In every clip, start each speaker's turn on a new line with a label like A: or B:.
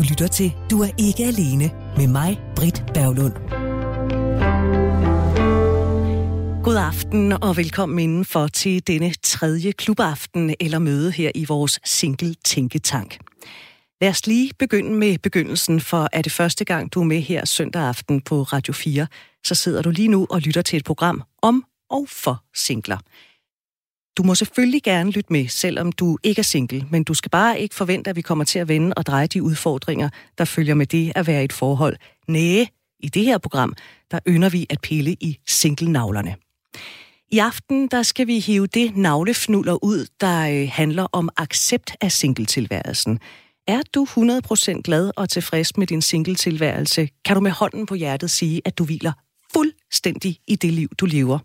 A: Du lytter til Du er ikke alene med mig, Britt Berglund. God aften og velkommen indenfor til denne tredje klubaften eller møde her i vores single tænketank. Lad os lige begynde med begyndelsen, for er det første gang, du er med her søndag aften på Radio 4, så sidder du lige nu og lytter til et program om og for singler. Du må selvfølgelig gerne lytte med, selvom du ikke er single, men du skal bare ikke forvente, at vi kommer til at vende og dreje de udfordringer, der følger med det at være i et forhold. Næh, i det her program, der ynder vi at pille i single-navlerne. I aften der skal vi hive det navlefnuller ud, der øh, handler om accept af singletilværelsen. Er du 100% glad og tilfreds med din singletilværelse, kan du med hånden på hjertet sige, at du hviler fuldstændig i det liv, du lever.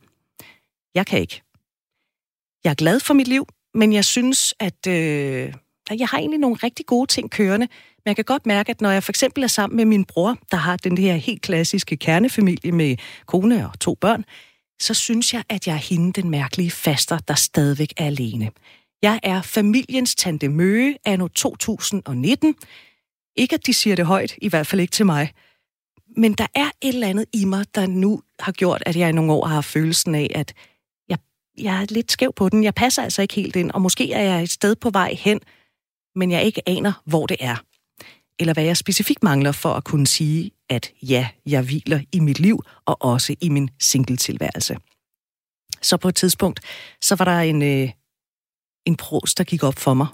A: Jeg kan ikke. Jeg er glad for mit liv, men jeg synes, at øh, jeg har egentlig nogle rigtig gode ting kørende. Men jeg kan godt mærke, at når jeg for eksempel er sammen med min bror, der har den her helt klassiske kernefamilie med kone og to børn, så synes jeg, at jeg er hende den mærkelige faster, der stadigvæk er alene. Jeg er familiens tante Møge anno 2019. Ikke at de siger det højt, i hvert fald ikke til mig. Men der er et eller andet i mig, der nu har gjort, at jeg i nogle år har følelsen af, at jeg, er lidt skæv på den. Jeg passer altså ikke helt ind, og måske er jeg et sted på vej hen, men jeg ikke aner, hvor det er. Eller hvad jeg specifikt mangler for at kunne sige, at ja, jeg hviler i mit liv og også i min singletilværelse. Så på et tidspunkt, så var der en, øh, en pros, der gik op for mig.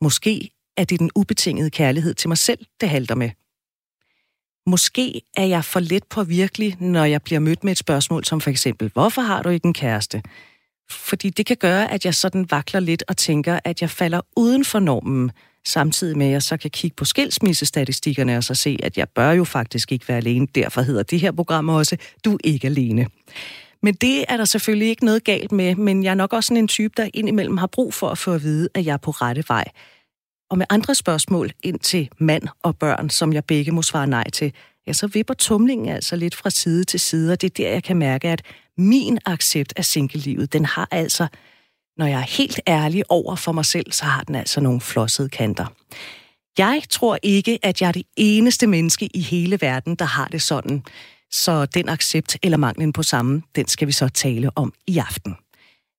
A: Måske er det den ubetingede kærlighed til mig selv, det halter med. Måske er jeg for let på virkelig, når jeg bliver mødt med et spørgsmål som for eksempel, hvorfor har du ikke en kæreste? Fordi det kan gøre, at jeg sådan vakler lidt og tænker, at jeg falder uden for normen, samtidig med at jeg så kan kigge på skilsmissestatistikkerne og så se, at jeg bør jo faktisk ikke være alene. Derfor hedder det her program også, du er ikke alene. Men det er der selvfølgelig ikke noget galt med, men jeg er nok også sådan en type, der indimellem har brug for at få at vide, at jeg er på rette vej. Og med andre spørgsmål ind til mand og børn, som jeg begge må svare nej til, ja, så vipper tumlingen altså lidt fra side til side, og det er der, jeg kan mærke, at min accept af singellivet, den har altså, når jeg er helt ærlig over for mig selv, så har den altså nogle flossede kanter. Jeg tror ikke, at jeg er det eneste menneske i hele verden, der har det sådan. Så den accept eller manglen på samme, den skal vi så tale om i aften.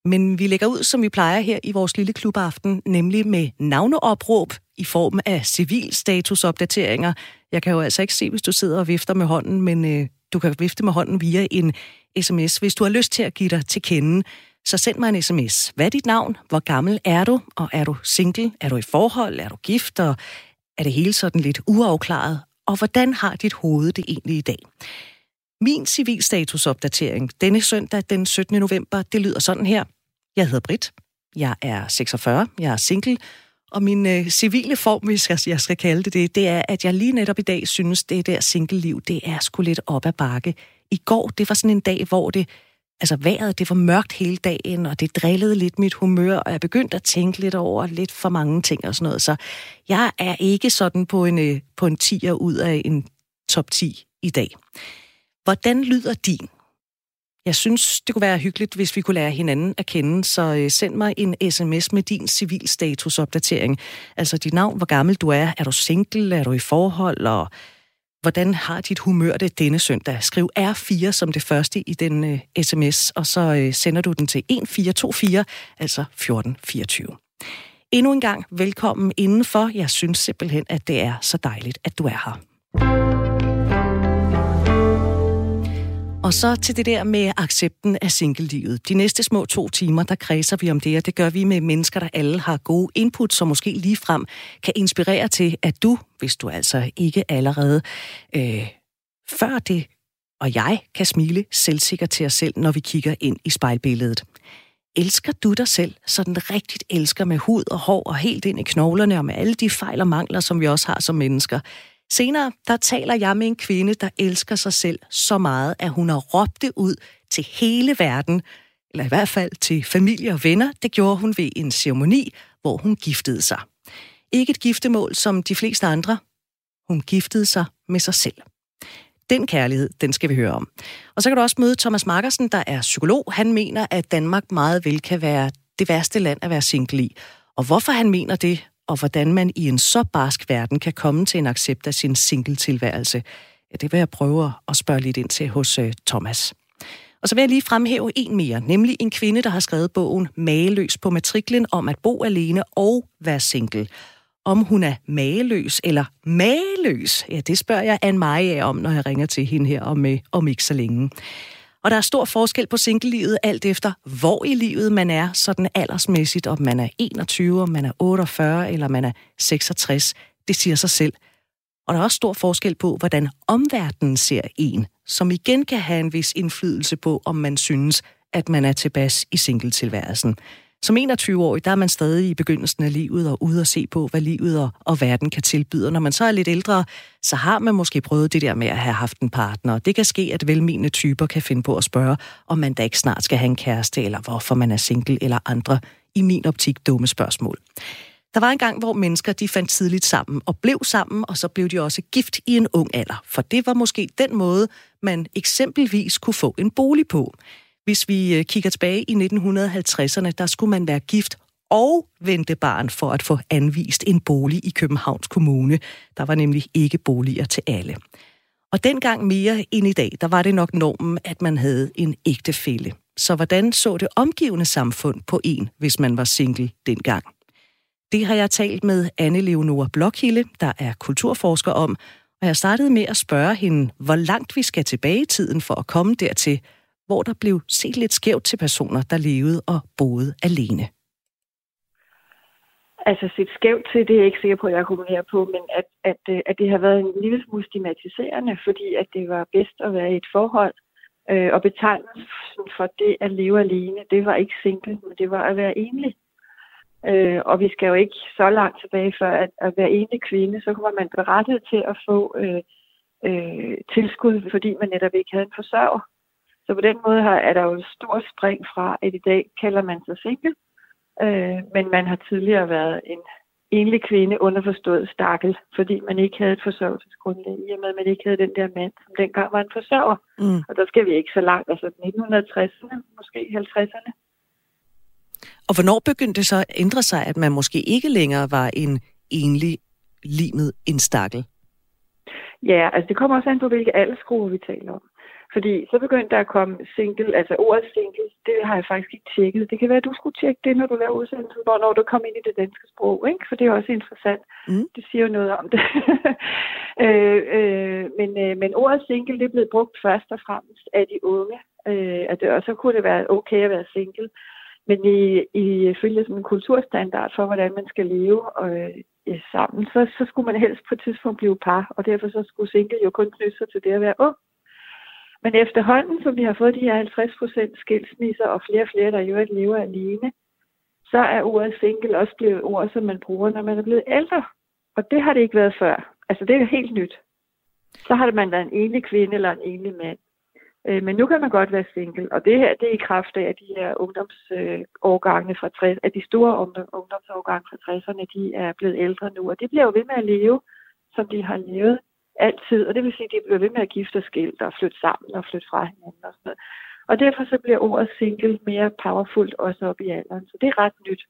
A: Men vi lægger ud, som vi plejer her i vores lille klubaften, nemlig med navneopråb i form af civilstatusopdateringer. Jeg kan jo altså ikke se, hvis du sidder og vifter med hånden, men øh, du kan vifte med hånden via en sms. Hvis du har lyst til at give dig til kende, så send mig en sms. Hvad er dit navn? Hvor gammel er du? Og er du single? Er du i forhold? Er du gift? Og er det hele sådan lidt uafklaret? Og hvordan har dit hoved det egentlig i dag? Min civilstatusopdatering denne søndag den 17. november, det lyder sådan her. Jeg hedder Britt. Jeg er 46. Jeg er single. Og min øh, civile form, hvis jeg, jeg skal kalde det det, det er, at jeg lige netop i dag synes, det der single-liv, det er sgu lidt op ad bakke. I går, det var sådan en dag, hvor det, altså vejret, det var mørkt hele dagen, og det drillede lidt mit humør, og jeg begyndte at tænke lidt over lidt for mange ting og sådan noget. Så jeg er ikke sådan på en, øh, på en 10'er ud af en top 10 i dag. Hvordan lyder din? Jeg synes, det kunne være hyggeligt, hvis vi kunne lære hinanden at kende, så øh, send mig en sms med din civilstatusopdatering. Altså dit navn, hvor gammel du er, er du single, er du i forhold, og hvordan har dit humør det denne søndag? Skriv R4 som det første i den øh, uh, sms, og så uh, sender du den til 1424, altså 1424. Endnu en gang velkommen indenfor. Jeg synes simpelthen, at det er så dejligt, at du er her. Og så til det der med accepten af singlelivet. De næste små to timer, der kredser vi om det, og det gør vi med mennesker, der alle har gode input, som måske lige frem kan inspirere til, at du, hvis du altså ikke allerede øh, før det, og jeg kan smile selvsikkert til os selv, når vi kigger ind i spejlbilledet. Elsker du dig selv, så den rigtigt elsker med hud og hår og helt ind i knoglerne og med alle de fejl og mangler, som vi også har som mennesker? Senere, der taler jeg med en kvinde, der elsker sig selv så meget, at hun har råbt det ud til hele verden, eller i hvert fald til familie og venner. Det gjorde hun ved en ceremoni, hvor hun giftede sig. Ikke et giftemål som de fleste andre. Hun giftede sig med sig selv. Den kærlighed, den skal vi høre om. Og så kan du også møde Thomas Markersen, der er psykolog. Han mener, at Danmark meget vel kan være det værste land at være single i. Og hvorfor han mener det, og hvordan man i en så barsk verden kan komme til en accept af sin single-tilværelse. Ja, det vil jeg prøve at spørge lidt ind til hos øh, Thomas. Og så vil jeg lige fremhæve en mere, nemlig en kvinde, der har skrevet bogen Mageløs på matriklen om at bo alene og være single. Om hun er mageløs eller mageløs, ja, det spørger jeg Anne Marie om, når jeg ringer til hende her om, øh, om ikke så længe. Og der er stor forskel på singlelivet, alt efter hvor i livet man er, sådan aldersmæssigt, om man er 21, om man er 48 eller man er 66. Det siger sig selv. Og der er også stor forskel på, hvordan omverdenen ser en, som igen kan have en vis indflydelse på, om man synes, at man er tilbage i singletilværelsen. Som 21-årig, der er man stadig i begyndelsen af livet og ude at se på, hvad livet og, og verden kan tilbyde. Når man så er lidt ældre, så har man måske prøvet det der med at have haft en partner. Det kan ske, at velmenende typer kan finde på at spørge, om man da ikke snart skal have en kæreste, eller hvorfor man er single, eller andre i min optik dumme spørgsmål. Der var en gang, hvor mennesker de fandt tidligt sammen og blev sammen, og så blev de også gift i en ung alder. For det var måske den måde, man eksempelvis kunne få en bolig på. Hvis vi øh, kigger tilbage i 1950'erne, der skulle man være gift og vente barn for at få anvist en bolig i Københavns Kommune. Der var nemlig ikke boliger til alle. Og dengang mere end i dag, der var det nok normen, at man havde en ægtefælle. Så hvordan så det omgivende samfund på en, hvis man var single dengang? Det har jeg talt med Anne Leonora Blokhilde, der er kulturforsker om, og jeg startede med at spørge hende, hvor langt vi skal tilbage i tiden for at komme dertil, hvor der blev set lidt skævt til personer, der levede og boede alene.
B: Altså set skævt til, det er jeg ikke sikker på, at jeg kommunerer på, men at, at, øh, at det har været en lille smule stigmatiserende, fordi at det var bedst at være i et forhold, øh, og betegnelsen for det at leve alene, det var ikke single, men det var at være enlig. Øh, og vi skal jo ikke så langt tilbage for at, at være enlig kvinde, så var man berettet til at få øh, øh, tilskud, fordi man netop ikke havde en forsørger. Så på den måde her er der jo et stort spring fra, at i dag kalder man sig single, øh, men man har tidligere været en enlig kvinde underforstået stakkel, fordi man ikke havde et forsørgelsesgrundlag, i og med at man ikke havde den der mand, som dengang var en forsørger. Mm. Og der skal vi ikke så langt, altså 1960'erne, måske 50'erne.
A: Og hvornår begyndte det så at ændre sig, at man måske ikke længere var en enlig limet en stakkel?
B: Ja, altså det kommer også an på, hvilke aldersgrupper vi taler om. Fordi så begyndte der at komme single, altså ordet single, det har jeg faktisk ikke tjekket. Det kan være, at du skulle tjekke det, når du laver udsendelsen, når du kommer ind i det danske sprog, ikke? for det er også interessant. Mm. Det siger jo noget om det. øh, øh, men, øh, men ordet single, det er blevet brugt først og fremmest af de unge. Øh, at det, og så kunne det være okay at være single. Men i, i følge sådan en kulturstandard for, hvordan man skal leve øh, sammen, så, så skulle man helst på et tidspunkt blive par, og derfor så skulle single jo kun knytte sig til det at være ung. Men efterhånden, som vi har fået de her 50 procent skilsmisser, og flere og flere, der jo ikke lever alene, så er ordet single også blevet ord, som man bruger, når man er blevet ældre. Og det har det ikke været før. Altså, det er helt nyt. Så har man været en enlig kvinde eller en enlig mand. Øh, men nu kan man godt være single, og det her, det er i kraft af, at de her ungdomsårgange fra 60, at de store ungdomsårgange fra 60'erne, de er blevet ældre nu, og de bliver jo ved med at leve, som de har levet altid, og det vil sige, at de bliver ved med at gifte og skilt og flytte sammen og flytte fra hinanden og sådan noget. Og derfor så bliver ordet single mere powerfult også op i alderen, så det er ret nyt.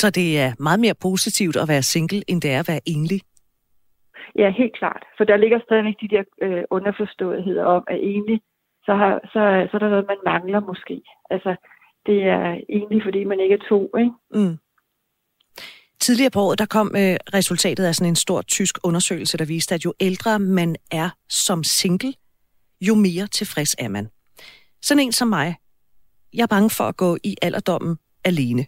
A: Så det er meget mere positivt at være single, end det er at være enlig?
B: Ja, helt klart. For der ligger stadigvæk de der øh, underforståetheder om, at enlig så, har, så, så er der noget, man mangler måske. Altså, det er egentlig, fordi man ikke er to, ikke? Mm.
A: Tidligere på året, der kom øh, resultatet af sådan en stor tysk undersøgelse, der viste, at jo ældre man er som single, jo mere tilfreds er man. Sådan en som mig, jeg er bange for at gå i alderdommen alene.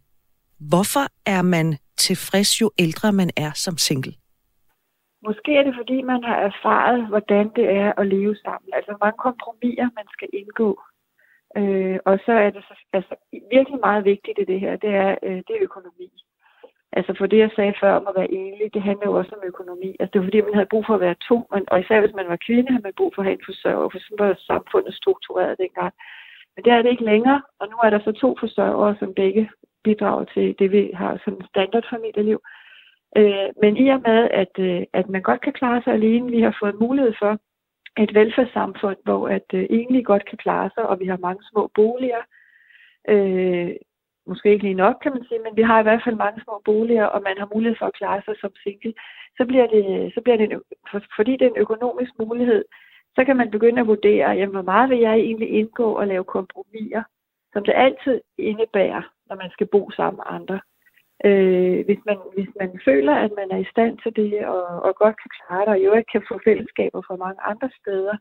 A: Hvorfor er man tilfreds, jo ældre man er som single?
B: Måske er det, fordi man har erfaret, hvordan det er at leve sammen. Altså, hvor mange kompromiser man skal indgå. Øh, og så er det så, altså, virkelig meget vigtigt i det her, det er, øh, det er økonomi. Altså for det, jeg sagde før om at være enlig, det handler jo også om økonomi. Altså det var fordi, man havde brug for at være to, men, og især hvis man var kvinde, havde man brug for at have en forsørger, for sådan var samfundet struktureret dengang. Men det er det ikke længere, og nu er der så to forsørgere, som begge bidrager til det, vi har som standardfamilieliv. Øh, men i og med, at, øh, at man godt kan klare sig alene, vi har fået mulighed for et velfærdssamfund, hvor at øh, egentlig godt kan klare sig, og vi har mange små boliger, øh, måske ikke lige nok, kan man sige, men vi har i hvert fald mange små boliger, og man har mulighed for at klare sig som single, så bliver det, så bliver det en, fordi det er en økonomisk mulighed, så kan man begynde at vurdere, jamen, hvor meget vil jeg egentlig indgå og lave kompromiser, som det altid indebærer, når man skal bo sammen med andre. Øh, hvis, man, hvis man føler, at man er i stand til det, og, og godt kan klare det, og jo ikke kan få fællesskaber fra mange andre steder,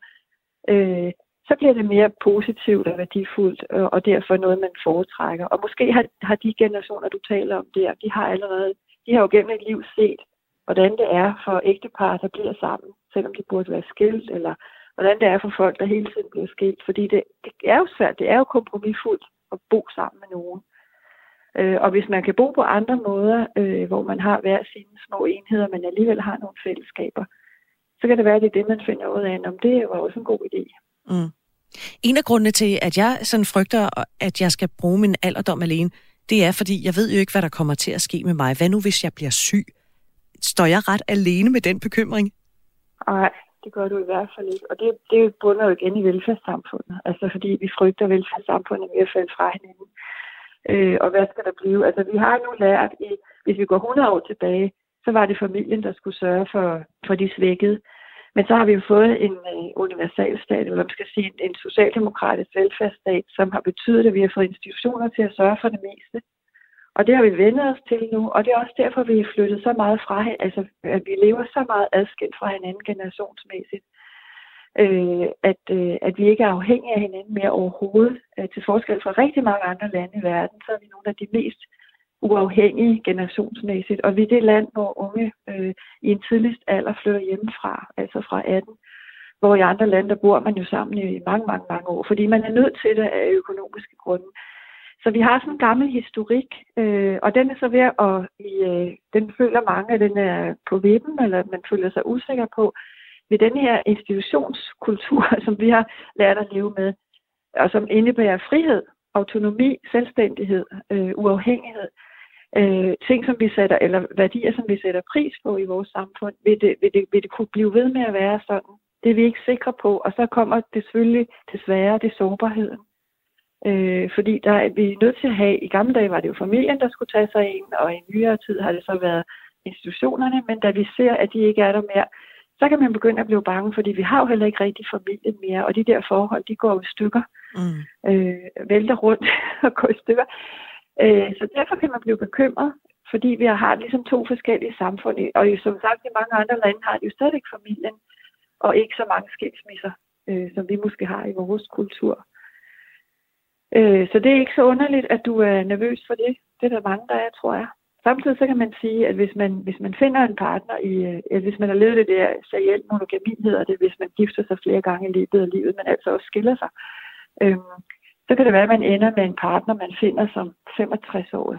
B: øh, så bliver det mere positivt og værdifuldt, øh, og, derfor noget, man foretrækker. Og måske har, har de generationer, du taler om der, de har allerede, de har jo gennem et liv set, hvordan det er for ægtepar, der bliver sammen, selvom de burde være skilt, eller hvordan det er for folk, der hele tiden bliver skilt. Fordi det, det er jo svært, det er jo kompromisfuldt at bo sammen med nogen. Øh, og hvis man kan bo på andre måder, øh, hvor man har hver sine små enheder, men alligevel har nogle fællesskaber, så kan det være, at det er det, man finder ud af, om det var også en god idé. Mm.
A: En af grundene til, at jeg sådan frygter, at jeg skal bruge min alderdom alene, det er, fordi jeg ved jo ikke, hvad der kommer til at ske med mig. Hvad nu, hvis jeg bliver syg? Står jeg ret alene med den bekymring?
B: Nej, det gør du i hvert fald ikke. Og det, det bunder jo igen i velfærdssamfundet. Altså fordi vi frygter velfærdssamfundet ved at falde fra hinanden. Øh, og hvad skal der blive? Altså vi har nu lært, i, hvis vi går 100 år tilbage, så var det familien, der skulle sørge for, for de svækkede. Men så har vi jo fået en øh, universalstat, eller man skal sige en, en socialdemokratisk velfærdsstat, som har betydet, at vi har fået institutioner til at sørge for det meste. Og det har vi vendt os til nu, og det er også derfor, vi er flyttet så meget fra, altså at vi lever så meget adskilt fra hinanden generationsmæssigt, øh, at, øh, at vi ikke er afhængige af hinanden mere overhovedet. Øh, til forskel fra rigtig mange andre lande i verden, så er vi nogle af de mest uafhængige generationsmæssigt. Og vi er det land, hvor unge øh, i en tidligst alder flytter hjemmefra, altså fra 18. Hvor i andre lande, der bor man jo sammen i mange, mange, mange år, fordi man er nødt til det af økonomiske grunde. Så vi har sådan en gammel historik, øh, og den er så ved at, i, øh, den føler mange, at den er på vippen, eller man føler sig usikker på, ved den her institutionskultur, som vi har lært at leve med, og som indebærer frihed, autonomi, selvstændighed, øh, uafhængighed, øh, ting, som vi sætter, eller værdier, som vi sætter pris på i vores samfund, vil det, vil, det, vil det kunne blive ved med at være sådan. Det er vi ikke sikre på, og så kommer det selvfølgelig desværre det sårbarheden. Øh, fordi der er vi er nødt til at have, i gamle dage var det jo familien, der skulle tage sig ind, og i nyere tid har det så været institutionerne, men da vi ser, at de ikke er der mere, så kan man begynde at blive bange, fordi vi har jo heller ikke rigtig familie mere, og de der forhold, de går i stykker, mm. øh, vælter rundt og går i stykker. Øh, så derfor kan man blive bekymret, fordi vi har ligesom to forskellige samfund, og som sagt i mange andre lande har de jo stadig familien, og ikke så mange skilsmisser, øh, som vi måske har i vores kultur. Øh, så det er ikke så underligt, at du er nervøs for det. Det er der mange, der er, tror jeg. Samtidig så kan man sige, at hvis man, hvis man finder en partner, i, øh, hvis man har levet det der serielt monogami, hedder det, hvis man gifter sig flere gange i løbet af livet, men altså også skiller sig, øh, så kan det være, at man ender med en partner, man finder som 65 år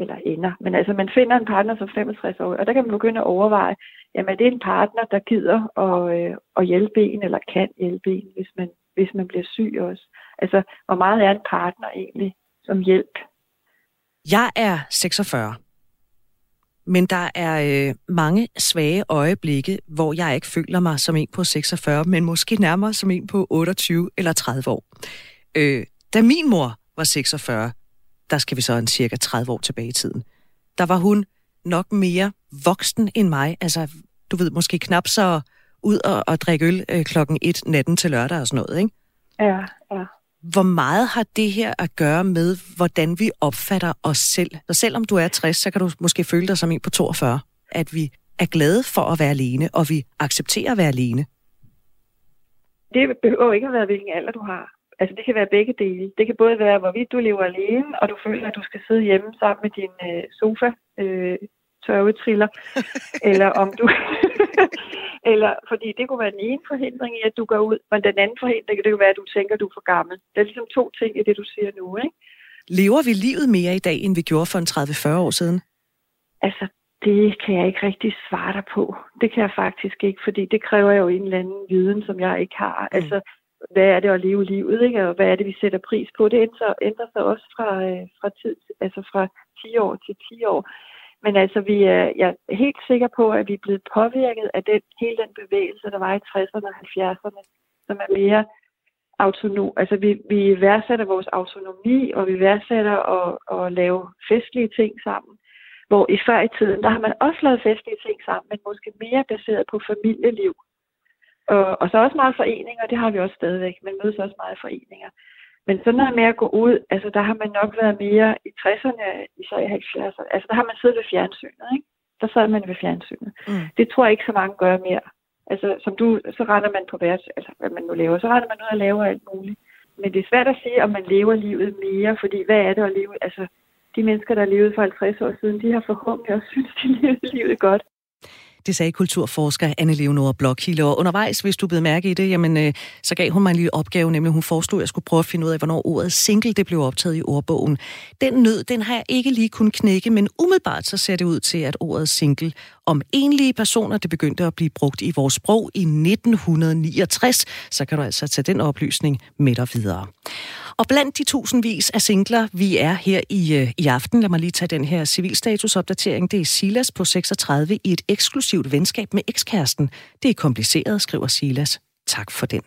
B: eller ender. Men altså, man finder en partner som 65 år, og der kan man begynde at overveje, jamen er det en partner, der gider at, øh, at hjælpe en, eller kan hjælpe en, hvis man, hvis man bliver syg også. Altså, hvor meget er en partner egentlig som hjælp?
A: Jeg er 46. Men der er øh, mange svage øjeblikke, hvor jeg ikke føler mig som en på 46, men måske nærmere som en på 28 eller 30 år. Øh, da min mor var 46, der skal vi så en cirka 30 år tilbage i tiden, der var hun nok mere voksen end mig. Altså, du ved, måske knap så ud og, og drikke øl øh, klokken et natten til lørdag og sådan noget, ikke?
B: Ja, ja.
A: Hvor meget har det her at gøre med, hvordan vi opfatter os selv? Så selvom du er 60, så kan du måske føle dig som en på 42. At vi er glade for at være alene, og vi accepterer at være alene.
B: Det behøver ikke at være, hvilken alder du har. Altså det kan være begge dele. Det kan både være, hvorvidt du lever alene, og du føler, at du skal sidde hjemme sammen med din øh, sofa, øh, tørvetriller, eller om du... eller, fordi det kunne være den ene forhindring i, at du går ud, men den anden forhindring, det kan være, at du tænker, at du er for gammel. Det er ligesom to ting i det, du siger nu, ikke?
A: Lever vi livet mere i dag, end vi gjorde for en 30-40 år siden?
B: Altså, det kan jeg ikke rigtig svare dig på. Det kan jeg faktisk ikke, fordi det kræver jo en eller anden viden, som jeg ikke har. Mm. Altså, hvad er det at leve livet, ikke? og hvad er det, vi sætter pris på. Det ændrer, ændrer sig også fra, øh, fra tid, altså fra 10 år til 10 år. Men altså, vi er, jeg er helt sikker på, at vi er blevet påvirket af den, hele den bevægelse, der var i 60'erne og 70'erne, som er mere autonom, altså vi, vi værdsætter vores autonomi, og vi værdsætter at, at lave festlige ting sammen. Hvor i før i tiden, der har man også lavet festlige ting sammen, men måske mere baseret på familieliv. Og, og så også meget foreninger, det har vi også stadigvæk. Man mødes også meget i foreninger. Men sådan noget med at gå ud, altså der har man nok været mere i 60'erne, især i 70'erne. Altså der har man siddet ved fjernsynet, ikke? Der sad man ved fjernsynet. Mm. Det tror jeg ikke så mange gør mere. Altså som du, så render man på hvert, altså hvad man nu laver, så render man ud og laver alt muligt. Men det er svært at sige, om man lever livet mere, fordi hvad er det at leve? Altså de mennesker, der levede for 50 år siden, de har forhåbentlig også synes, de levede livet godt.
A: Det sagde kulturforsker Anne Leonore Blokhilde. Og undervejs, hvis du blev mærke i det, jamen, øh, så gav hun mig en lille opgave, nemlig hun foreslog, at jeg skulle prøve at finde ud af, hvornår ordet single det blev optaget i ordbogen. Den nød, den har jeg ikke lige kun knække, men umiddelbart så ser det ud til, at ordet single om enlige personer, det begyndte at blive brugt i vores sprog i 1969. Så kan du altså tage den oplysning med dig videre. Og blandt de tusindvis af singler, vi er her i, øh, i aften, lad mig lige tage den her civilstatusopdatering, det er Silas på 36 i et eksklusivt venskab med ekskæresten. Det er kompliceret, skriver Silas. Tak for den.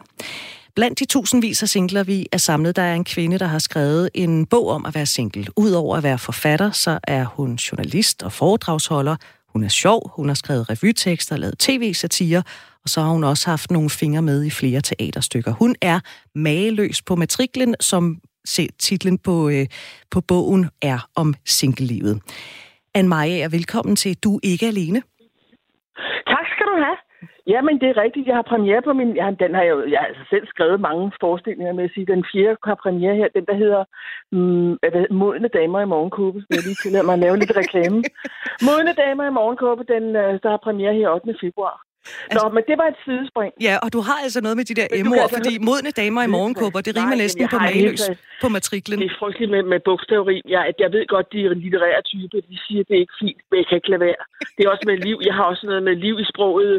A: Blandt de tusindvis af singler, vi er samlet, der er en kvinde, der har skrevet en bog om at være single. Udover at være forfatter, så er hun journalist og foredragsholder. Hun er sjov, hun har skrevet revytekster, lavet tv-satire, og så har hun også haft nogle fingre med i flere teaterstykker. Hun er mageløs på matriklen, som titlen på, øh, på bogen er om singlelivet. Anne Maja, velkommen til Du ikke alene.
C: Tak skal du have. Jamen, det er rigtigt. Jeg har premiere på min... Ja, den har jeg, jo, jeg har altså selv skrevet mange forestillinger med at sige. Den fjerde har premiere her. Den, der hedder mm, Modne Damer i Morgenkåbe. Jeg lige tillade mig at lave lidt reklame. Modne Damer i Morgenkåbe, den, øh, der har premiere her 8. februar. Altså, Nå, men det var et sidespring.
A: Ja, og du har altså noget med de der M-ord, altså, fordi modne damer i morgenkåber, det rimer nej, næsten på maløs på matriklen.
C: Det er frygteligt med, med bogstaveri. Jeg, jeg ved godt, de er litterære typer, de siger, at det er ikke fint, men jeg kan ikke lade være. Det er også med liv. Jeg har også noget med liv i sproget,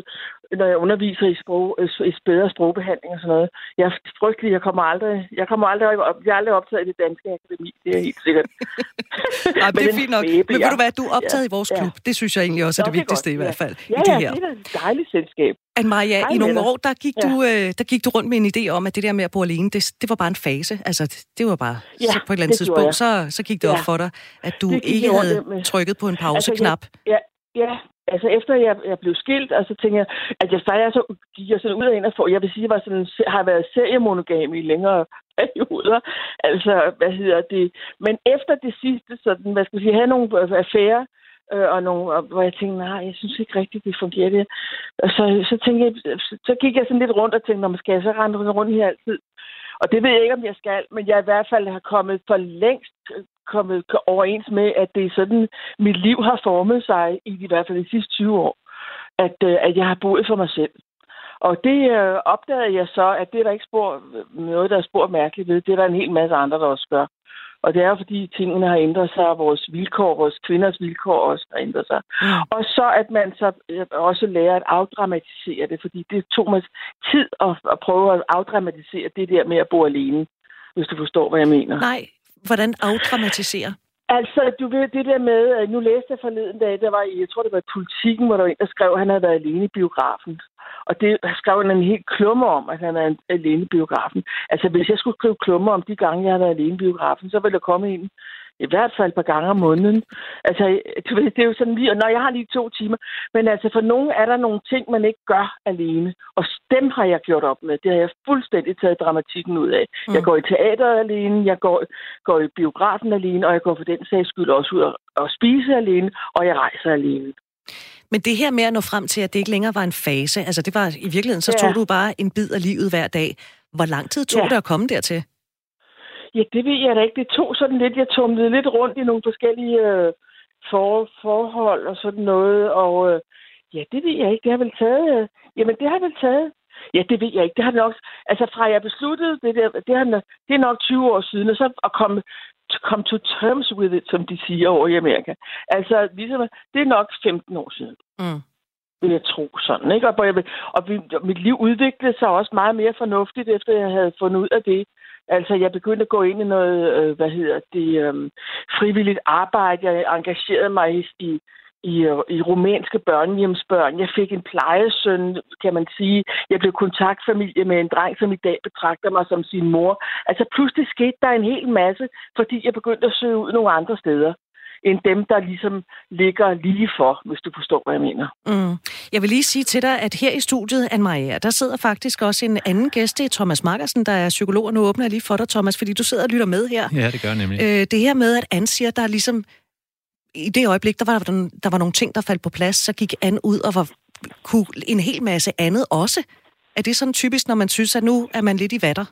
C: når jeg underviser i, sprog, i bedre sprogbehandling og sådan noget. Jeg er frygtelig, jeg kommer aldrig, jeg kommer aldrig op, jeg er aldrig optaget i det danske akademi, det er helt sikkert.
A: ja, det er fint nok. Men ved du hvad, du er optaget ja, i vores klub. Ja. Det synes jeg egentlig også er det, det vigtigste godt, i hvert fald.
C: Ja,
A: i
C: det her. ja, det er et dejligt selskab.
A: Anne-Maria, i nogle år, der gik, ja. du, øh, der gik du rundt med en idé om, at det der med at bo alene, det, det var bare en fase. Altså, det var bare ja, så på et eller andet tidspunkt, så, så gik det ja. op for dig, at du ikke havde med. trykket på en pauseknap.
C: Altså, ja, ja, altså efter jeg, jeg blev skilt, og så tænkte jeg, at jeg faktisk så gik jeg sådan ud af en og for, jeg vil sige, at jeg var sådan, har været seriemonogam i længere perioder. Altså, hvad hedder det? Men efter det sidste, sådan, hvad skal jeg sige, have nogle affærer, øh, og nogle, og, hvor jeg tænkte, nej, jeg synes ikke rigtigt, det fungerer det. Og så, så, tænkte jeg, så gik jeg sådan lidt rundt og tænkte, man skal jeg så rende rundt her altid? Og det ved jeg ikke, om jeg skal, men jeg i hvert fald har kommet for længst kommet overens med, at det er sådan, mit liv har formet sig i, i hvert fald de sidste 20 år, at, øh, at jeg har boet for mig selv. Og det øh, opdagede jeg så, at det er der ikke spor, noget, der er spor mærkeligt ved. Det er der en hel masse andre, der også gør. Og det er jo fordi tingene har ændret sig, og vores vilkår, vores kvinders vilkår også har ændret sig. Mm. Og så at man så øh, også lærer at afdramatisere det, fordi det tog mig tid at, at prøve at afdramatisere det der med at bo alene, hvis du forstår, hvad jeg mener.
A: Nej, hvordan afdramatisere?
C: Altså, du ved, det der med, øh, nu læste jeg forleden dag, der var i, jeg tror det var i politikken, hvor der var en, der skrev, at han havde været alene i biografen. Og det skrev han en helt klumme om, at han er alene i biografen. Altså, hvis jeg skulle skrive klummer om de gange, jeg har været alene i biografen, så ville der komme en i hvert fald et par gange om måneden. Altså, du ved, det er jo sådan lige, og når jeg har lige to timer, men altså for nogen er der nogle ting, man ikke gør alene, og dem har jeg gjort op med. Det har jeg fuldstændig taget dramatikken ud af. Mm. Jeg går i teater alene, jeg går, går i biografen alene, og jeg går for den sags skyld også ud og, og spise alene, og jeg rejser alene.
A: Men det her med at nå frem til, at det ikke længere var en fase, altså det var i virkeligheden, så ja. tog du bare en bid af livet hver dag. Hvor lang tid tog ja. det at komme dertil?
C: Ja, det ved jeg da ikke. Det tog sådan lidt, jeg tumlede lidt rundt i nogle forskellige øh, for, forhold og sådan noget, og øh, ja, det ved jeg ikke. Det har vel taget, øh, jamen det har vel taget, ja, det ved jeg ikke. Det har nok, altså fra jeg besluttede det der, det, har, det er nok 20 år siden, og så at komme come to terms with it, som de siger over i Amerika. Altså, ligesom, det er nok 15 år siden. Mm. Vil jeg tro sådan, ikke? Og, jeg, og mit liv udviklede sig også meget mere fornuftigt, efter jeg havde fundet ud af det. Altså, jeg begyndte at gå ind i noget, øh, hvad hedder det, øh, frivilligt arbejde. Jeg engagerede mig i, i, øh, i rumænske børnehjemsbørn. Jeg fik en plejesøn, kan man sige. Jeg blev kontaktfamilie med en dreng, som i dag betragter mig som sin mor. Altså pludselig skete der en hel masse, fordi jeg begyndte at søge ud nogle andre steder end dem, der ligesom ligger lige for, hvis du forstår, hvad jeg mener.
A: Mm. Jeg vil lige sige til dig, at her i studiet, Anne Maria, der sidder faktisk også en anden gæst, det er Thomas Markersen, der er psykolog, og nu åbner jeg lige for dig, Thomas, fordi du sidder og lytter med her.
D: Ja, det gør nemlig.
A: Øh, det her med, at Anne siger, der er ligesom i det øjeblik, der var der, der var nogle ting, der faldt på plads, så gik Anne ud og var, kunne en hel masse andet også. Er det sådan typisk, når man synes, at nu er man lidt i vatter,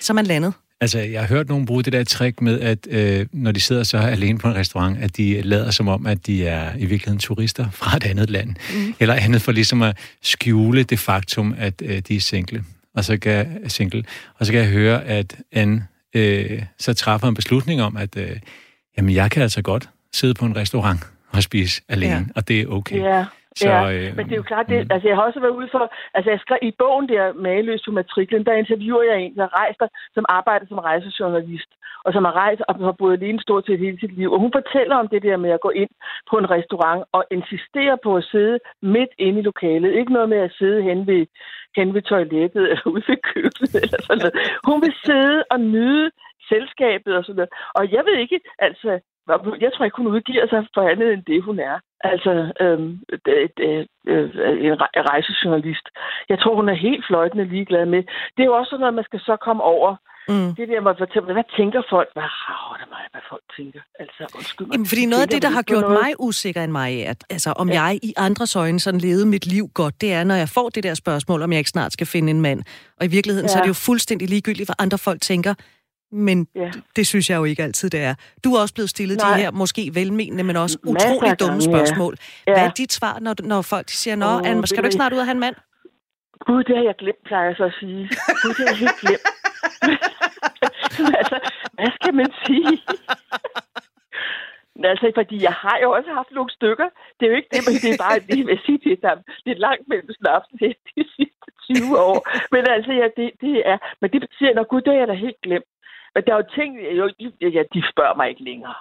A: så er man landet?
D: Altså, jeg har hørt nogen bruge det der trick med, at øh, når de sidder så alene på en restaurant, at de lader som om, at de er i virkeligheden turister fra et andet land. Mm. Eller andet for ligesom at skjule det faktum, at øh, de er single. Og så kan, single. Og så kan jeg høre, at Anne øh, så træffer en beslutning om, at øh, jamen, jeg kan altså godt sidde på en restaurant og spise alene, ja. og det er okay.
C: Ja. Så, ja, øh, men det er jo klart, det, mm. altså jeg har også været ude for, altså jeg skrev i bogen der, Maløs på matriklen, der interviewer jeg en, der rejser, som arbejder som rejsejournalist, og som har rejst og har boet alene stort set hele sit liv. Og hun fortæller om det der med at gå ind på en restaurant og insistere på at sidde midt inde i lokalet. Ikke noget med at sidde hen ved, hen ved toilettet eller ude ved køkkenet eller sådan noget. Hun vil sidde og nyde selskabet og sådan noget. Og jeg ved ikke, altså, jeg tror ikke, hun udgiver sig for andet end det, hun er. Altså øhm, det, det, øh, en rejsejournalist. Jeg tror, hun er helt fløjtende ligeglad med. Det er jo også sådan noget, man skal så komme over. Mm. Det der med at fortælle, hvad tænker folk? Hvad rager det mig, hvad folk tænker? Altså, undskyld mig.
A: Jamen, fordi noget af det, der har gjort noget? mig usikker end mig, at altså, om ja. jeg i andres øjne sådan levede mit liv godt, det er, når jeg får det der spørgsmål, om jeg ikke snart skal finde en mand. Og i virkeligheden, ja. så er det jo fuldstændig ligegyldigt, hvad andre folk tænker men ja. det, synes jeg jo ikke altid, det er. Du er også blevet stillet Nej. de her måske velmenende, men også utrolig dumme spørgsmål. Ja. Hvad er dit svar, når, når folk siger, Nå, oh, Anne, skal du ikke snart ud af have en mand?
C: Gud, det har jeg glemt, plejer jeg så at sige. Gud, det har jeg helt glemt. altså, hvad skal man sige? Altså, fordi jeg har jo også haft nogle stykker. Det er jo ikke det, men det er bare, det vil sige, det er lidt langt mellem snaps de sidste 20 år. Men altså, ja, det, det er... Men det betyder, at gud, det er jeg da helt glemt. Men der er jo ting, jo, ja, de spørger mig ikke længere.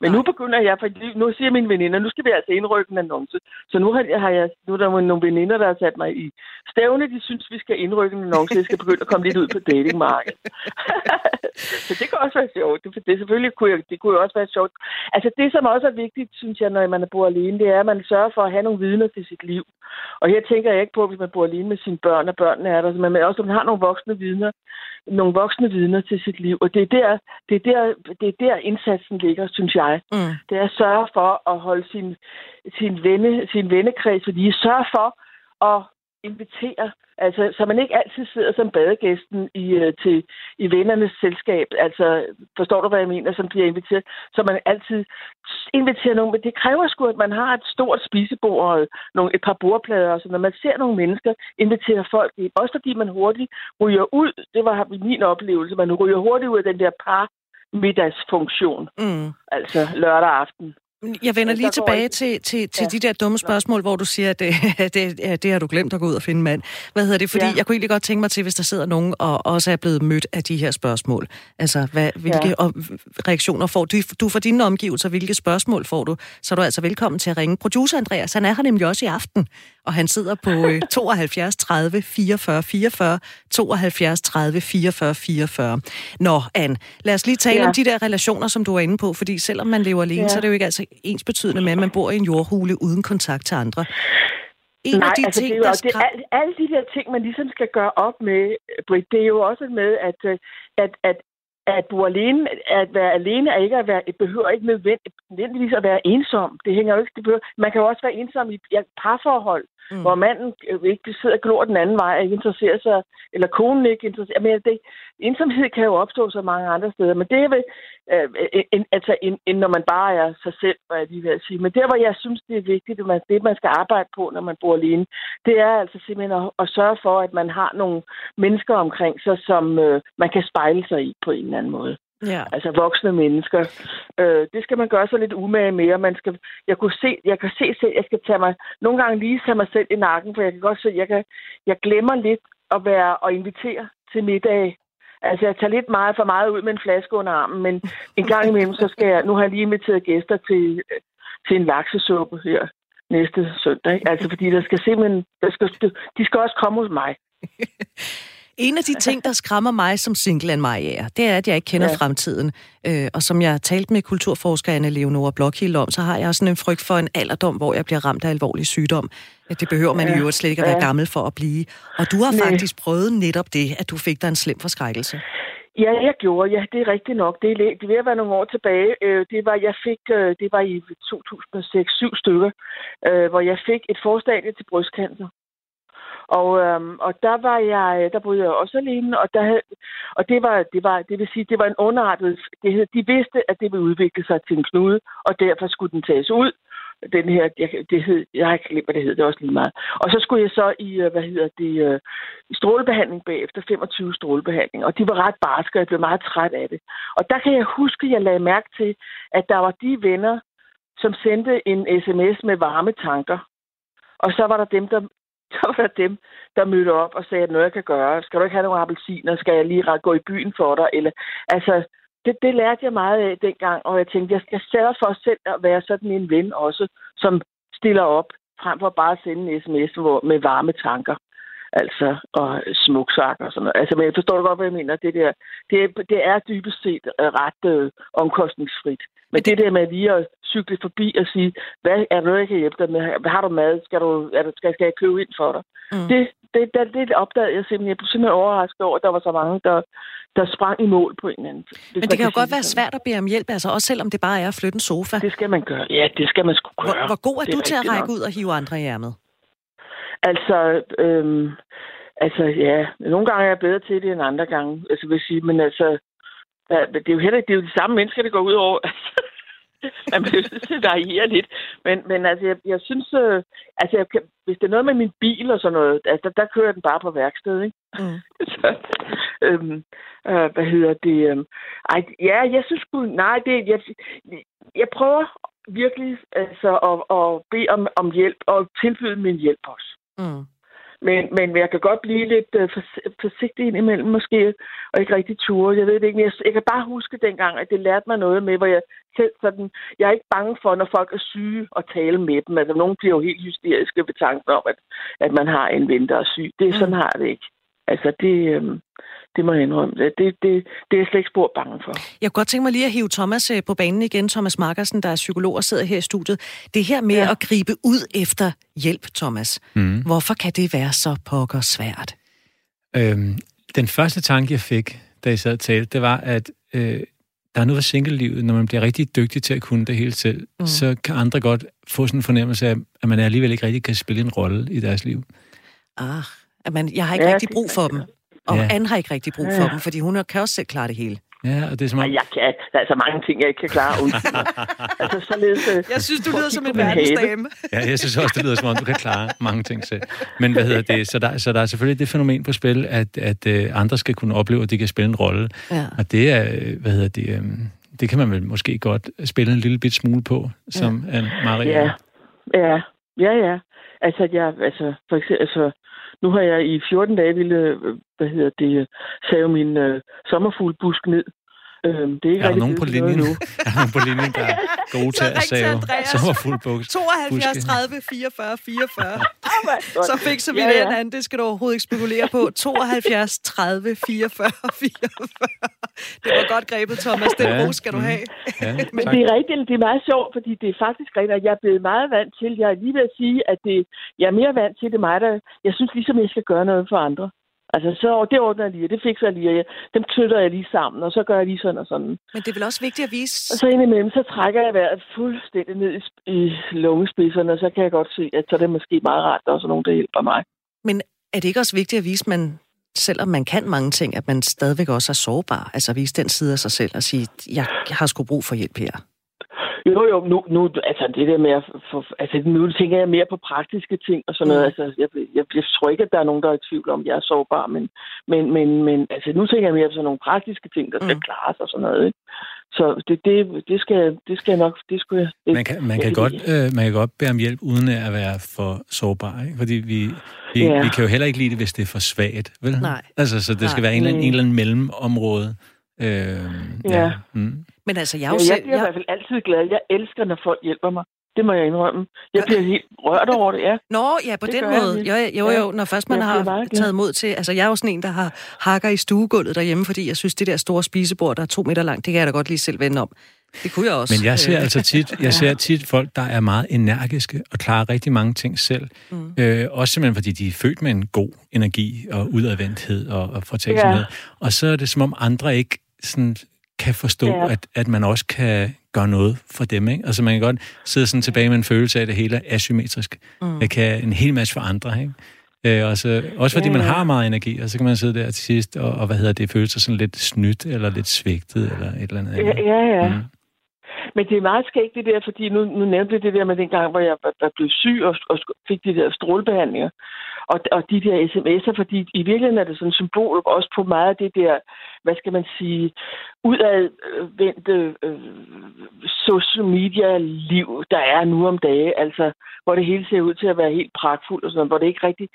C: Men nu begynder jeg, for nu siger mine veninder, nu skal vi altså indrykke en annonce. Så nu har jeg, har jeg nu er der nogle veninder, der har sat mig i stævne, de synes, vi skal indrykke en annonce, jeg skal begynde at komme lidt ud på datingmarkedet. så det kan også være sjovt. Det, det, selvfølgelig kunne jeg, det kunne jo også være sjovt. Altså det, som også er vigtigt, synes jeg, når man bor alene, det er, at man sørger for at have nogle vidner til sit liv. Og her tænker jeg ikke på, hvis man bor alene med sine børn, og børnene er der, men også, at man har nogle voksne vidner, nogle voksne vidner til sit liv. Og det er der, det er der, det er der indsatsen ligger, synes jeg. Mm. Det er at sørge for at holde sin, sin, venne, sin vennekreds, fordi sørge for at invitere Altså, så man ikke altid sidder som badegæsten i, øh, til, i vennernes selskab. Altså, forstår du, hvad jeg mener, som bliver inviteret? Så man altid inviterer nogen, men det kræver sgu, at man har et stort spisebord og nogle, et par bordplader. Så når man ser nogle mennesker invitere folk ind, også fordi man hurtigt ryger ud, det var min oplevelse, man ryger hurtigt ud af den der par middagsfunktion. Mm. Altså lørdag aften.
A: Jeg vender lige tilbage til, til, til ja. de der dumme spørgsmål, hvor du siger, at det, det, det har du glemt at gå ud og finde mand. Hvad hedder det? Fordi ja. jeg kunne egentlig godt tænke mig til, hvis der sidder nogen og også er blevet mødt af de her spørgsmål. Altså, hvad, hvilke ja. reaktioner får du? Du får dine omgivelser, hvilke spørgsmål får du? Så er du altså velkommen til at ringe. Producer Andreas, han er her nemlig også i aften, og han sidder på 72 30 44 44, 72 30 44 44. Nå, Anne, lad os lige tale ja. om de der relationer, som du er inde på, fordi selvom man lever alene, ja. så er det jo ikke altså ens betydende med, at man bor i en jordhule uden kontakt til andre.
C: En Nej, af de altså ting, det er jo, der det, alle, alle de der ting, man ligesom skal gøre op med, Britt, det er jo også med, at, øh, at, at at bo alene, at være alene er ikke at være, behøver ikke nødvendigvis at være ensom. Det hænger jo ikke, det behøver, man kan jo også være ensom i et parforhold mm. hvor manden øh, ikke sidder og glor den anden vej ikke interesserer sig, eller konen ikke interesserer Men det, ensomhed kan jo opstå så mange andre steder, men det er vel, øh, en, altså, en, en, når man bare er sig selv, hvad jeg lige vil sige. Men der, hvor jeg synes, det er vigtigt, at man, det man skal arbejde på, når man bor alene, det er altså simpelthen at, at sørge for, at man har nogle mennesker omkring sig, som øh, man kan spejle sig i på en eller anden måde. Ja. Altså voksne mennesker. Øh, det skal man gøre sig lidt umage med, man skal, jeg, kunne se, jeg kan se selv, jeg skal tage mig, nogle gange lige tage mig selv i nakken, for jeg kan godt se, jeg, kan, jeg glemmer lidt at være og invitere til middag. Altså, jeg tager lidt meget for meget ud med en flaske under armen, men en gang imellem, så skal jeg, nu har jeg lige inviteret gæster til, til en laksesuppe her næste søndag. Ikke? Altså, fordi der skal simpelthen, der skal, de skal også komme hos mig.
A: En af de ting, der skræmmer mig som single en Maja, det er, at jeg ikke kender ja. fremtiden. Øh, og som jeg har talt med kulturforsker Anne Leonora Blokhild om, så har jeg sådan en frygt for en alderdom, hvor jeg bliver ramt af alvorlig sygdom. Det behøver man ja. i øvrigt slet ikke at være ja. gammel for at blive. Og du har Nej. faktisk prøvet netop det, at du fik dig en slem forskrækkelse.
C: Ja, jeg gjorde. Ja, det er rigtigt nok. Det er, det er ved at være nogle år tilbage. Øh, det var, jeg fik, øh, det var i 2006-7 stykker, øh, hvor jeg fik et forstadie til brystcancer. Og, øhm, og der var jeg, der boede jeg også alene, og, der, og det var, det var, det vil sige, det var en underartet, det hed, de vidste, at det ville udvikle sig til en knude, og derfor skulle den tages ud. Den her, jeg, det hed, jeg har ikke glemt, hvad det hed, det er også lige meget. Og så skulle jeg så i, øh, hvad hedder det, øh, strålebehandling bagefter, 25 strålebehandling, og de var ret barske, og jeg blev meget træt af det. Og der kan jeg huske, at jeg lagde mærke til, at der var de venner, som sendte en sms med varme tanker. Og så var der dem, der så var der dem, der mødte op og sagde, at noget jeg kan gøre. Skal du ikke have nogle appelsiner? Skal jeg lige gå i byen for dig? Eller, altså, det, det lærte jeg meget af dengang, og jeg tænkte, jeg skal sætte for selv at være sådan en ven også, som stiller op, frem for bare at sende en sms med varme tanker. Altså, og smuksak og sådan noget. Altså, men jeg forstår godt, hvad jeg mener. Det, der, det, det er dybest set øh, ret øh, omkostningsfrit. Men det, det der med lige at cykle forbi og sige, hvad er noget, jeg kan hjælpe dig med? Hvad har du mad? Skal, du, er du, skal, skal jeg købe ind for dig? Mm. Det, det, det, det opdagede jeg simpelthen. Jeg blev simpelthen overrasket over, at der var så mange, der, der sprang i mål på en eller anden.
A: Men det kan jo godt være svært at bede om hjælp, altså også selvom det bare er at flytte en sofa.
C: Det skal man gøre. Ja, det skal man sgu gøre.
A: Hvor, hvor god er, er du til at række nok. ud og hive andre i ærmet?
C: Altså, øhm, altså ja, nogle gange er jeg bedre til det end andre gange. Altså, vil sige, men altså, det er jo heller ikke, det er jo de samme mennesker, det går ud over. man bliver nødt til at variere lidt. Men, men altså, jeg, jeg synes, øh, altså, jeg kan, hvis det er noget med min bil og sådan noget, altså, der, der kører den bare på værksted, ikke? Mm. Så, øhm, øh, hvad hedder det? Øh, ej, ja, jeg synes sgu, nej, det, jeg, jeg prøver virkelig altså, at, at bede om, om hjælp og tilbyde min hjælp også. Mm. Men, men jeg kan godt blive lidt uh, forsigtig indimellem måske, og ikke rigtig ture. Jeg ved det ikke, men jeg, jeg kan bare huske dengang, at det lærte mig noget med, hvor jeg selv sådan, jeg er ikke bange for, når folk er syge, at tale med dem. Altså, nogen bliver jo helt hysteriske ved tanken om, at, at man har en ven, der er syg. Det, sådan mm. har det ikke. Altså, det, øhm, det må jeg indrømme. Det, det, det er jeg slet ikke spor bange for.
A: Jeg kunne godt tænke mig lige at hive Thomas øh, på banen igen. Thomas Markersen, der er psykolog og sidder her i studiet. Det her med ja. at gribe ud efter hjælp, Thomas. Mm. Hvorfor kan det være så pokker svært?
D: Øhm, den første tanke, jeg fik, da jeg sad og talte, det var, at øh, der er noget ved single-livet. Når man bliver rigtig dygtig til at kunne det hele selv, mm. så kan andre godt få sådan en fornemmelse af, at man alligevel ikke rigtig kan spille en rolle i deres liv.
A: Ah, at man, jeg har ikke ja, rigtig brug for dem. Og ja. Anne har ikke rigtig brug for ja. dem, fordi hun kan også selv klare det hele.
D: Ja, og det er som om...
C: Jeg kan, der er så mange ting, jeg ikke kan klare. altså, således,
A: øh, jeg synes, du lyder som en verdensdame.
D: ja, jeg synes også, det lyder som om, du kan klare mange ting selv. Men hvad hedder det? Så der, så der er selvfølgelig det fænomen på spil, at, at uh, andre skal kunne opleve, at de kan spille en rolle. Ja. Og det er, hvad hedder det, um, det kan man vel måske godt spille en lille bit smule på, som ja. Anne Maria.
C: Ja, ja, ja, ja. Altså, jeg, altså, for eksempel, altså, nu har jeg i 14 dage ville, øh, hvad hedder det, øh, save min øh, sommerfuglbusk ned.
D: Øhm, det er ikke er der nogen på linjen nu? er der nogen på linjen, der er gode til at save sommerfuglbusk?
A: 72 30 44 44. Så fik så vi ja, ja. den, det skal du overhovedet ikke spekulere på. 72 30 44 44. Det var godt grebet, Thomas. Den ja. ro skal du mm. have.
C: Ja, Men det er rigtigt, det er meget sjovt, fordi det er faktisk rigtigt, at jeg er blevet meget vant til, jeg er lige ved at sige, at det, jeg er mere vant til, det mig, der, jeg synes ligesom, jeg skal gøre noget for andre. Altså, så det ordner jeg lige, det fikser jeg lige, og jeg, dem knytter jeg lige sammen, og så gør jeg lige sådan og sådan.
A: Men det er vel også vigtigt at vise...
C: Og så indimellem, så trækker jeg vejret fuldstændig ned i, i lungespidserne, og så kan jeg godt se, at så er det måske meget rart, at der er også nogen, der hjælper mig.
A: Men er det ikke også vigtigt at vise, at man, selvom man kan mange ting, at man stadigvæk også er sårbar? Altså vise den side af sig selv og sige, jeg, jeg har sgu brug for hjælp her.
C: Jo, jo, nu, nu altså det der med at få, altså nu tænker jeg mere på praktiske ting og sådan noget. Mm. Altså, jeg, jeg, jeg tror ikke, at der er nogen, der er i tvivl om, at jeg er sårbar, men, men, men, men altså, nu tænker jeg mere på sådan nogle praktiske ting, der skal mm. klares og sådan noget. Ikke? Så det, det, det, skal, det skal jeg nok... Det skulle jeg, det,
D: man kan, man, kan godt, øh, man kan godt bede om hjælp, uden at være for sårbar. Ikke? Fordi vi, vi, ja. vi kan jo heller ikke lide det, hvis det er for svagt. Vel?
A: Nej.
D: Altså, så det Nej. skal være en, mm. en eller anden mellemområde. Øh, ja.
C: ja. Mm.
A: Men altså, jeg
C: er jo. Jeg bliver jeg... i hvert fald altid glad. Jeg elsker, når folk hjælper mig. Det må jeg indrømme. Jeg bliver helt rørt over det, ja.
A: Nå, ja, på
C: Det
A: den måde. Jo, jo, jo, når først man har taget mod til... Altså, jeg er jo sådan en, der har hakker i stuegulvet derhjemme, fordi jeg synes, det der store spisebord, der er to meter langt, det kan jeg da godt lige selv vende om. Det kunne jeg også.
D: Men jeg ser
A: Øh,
D: altså tit, jeg ser tit folk, der er meget energiske og klarer rigtig mange ting selv. Mm. Øh, også simpelthen, fordi de er født med en god energi og udadvendthed og, og fortænksomhed. Ja. Og så er det som om andre ikke sådan kan forstå,
C: Ja.
D: at, at man også kan gøre noget for dem. Ikke? Altså man kan godt sidde sådan tilbage med en følelse af, at det hele er asymmetrisk. Mm. Det kan en hel masse for andre. Ikke? Øh, og så, også fordi
C: Ja,
D: man
C: ja.
D: har meget energi, og så kan man sidde der til sidst og, og hvad hedder det, føle sig sådan lidt snydt eller lidt svigtet eller et eller andet.
C: Ja, ja. ja.
D: Mm.
C: Men det er meget skægt det der, fordi nu, nu nævnte jeg det der med den gang, hvor jeg var, var blevet syg og, og fik de der strålebehandlinger. Og, og de der sms'er, fordi i virkeligheden er det sådan et symbol også på meget af det der, hvad skal man sige, udadvendte øh, social media liv, der er nu om dage. Altså, hvor det hele ser ud til at være helt pragtfuldt og sådan noget, hvor det ikke rigtig...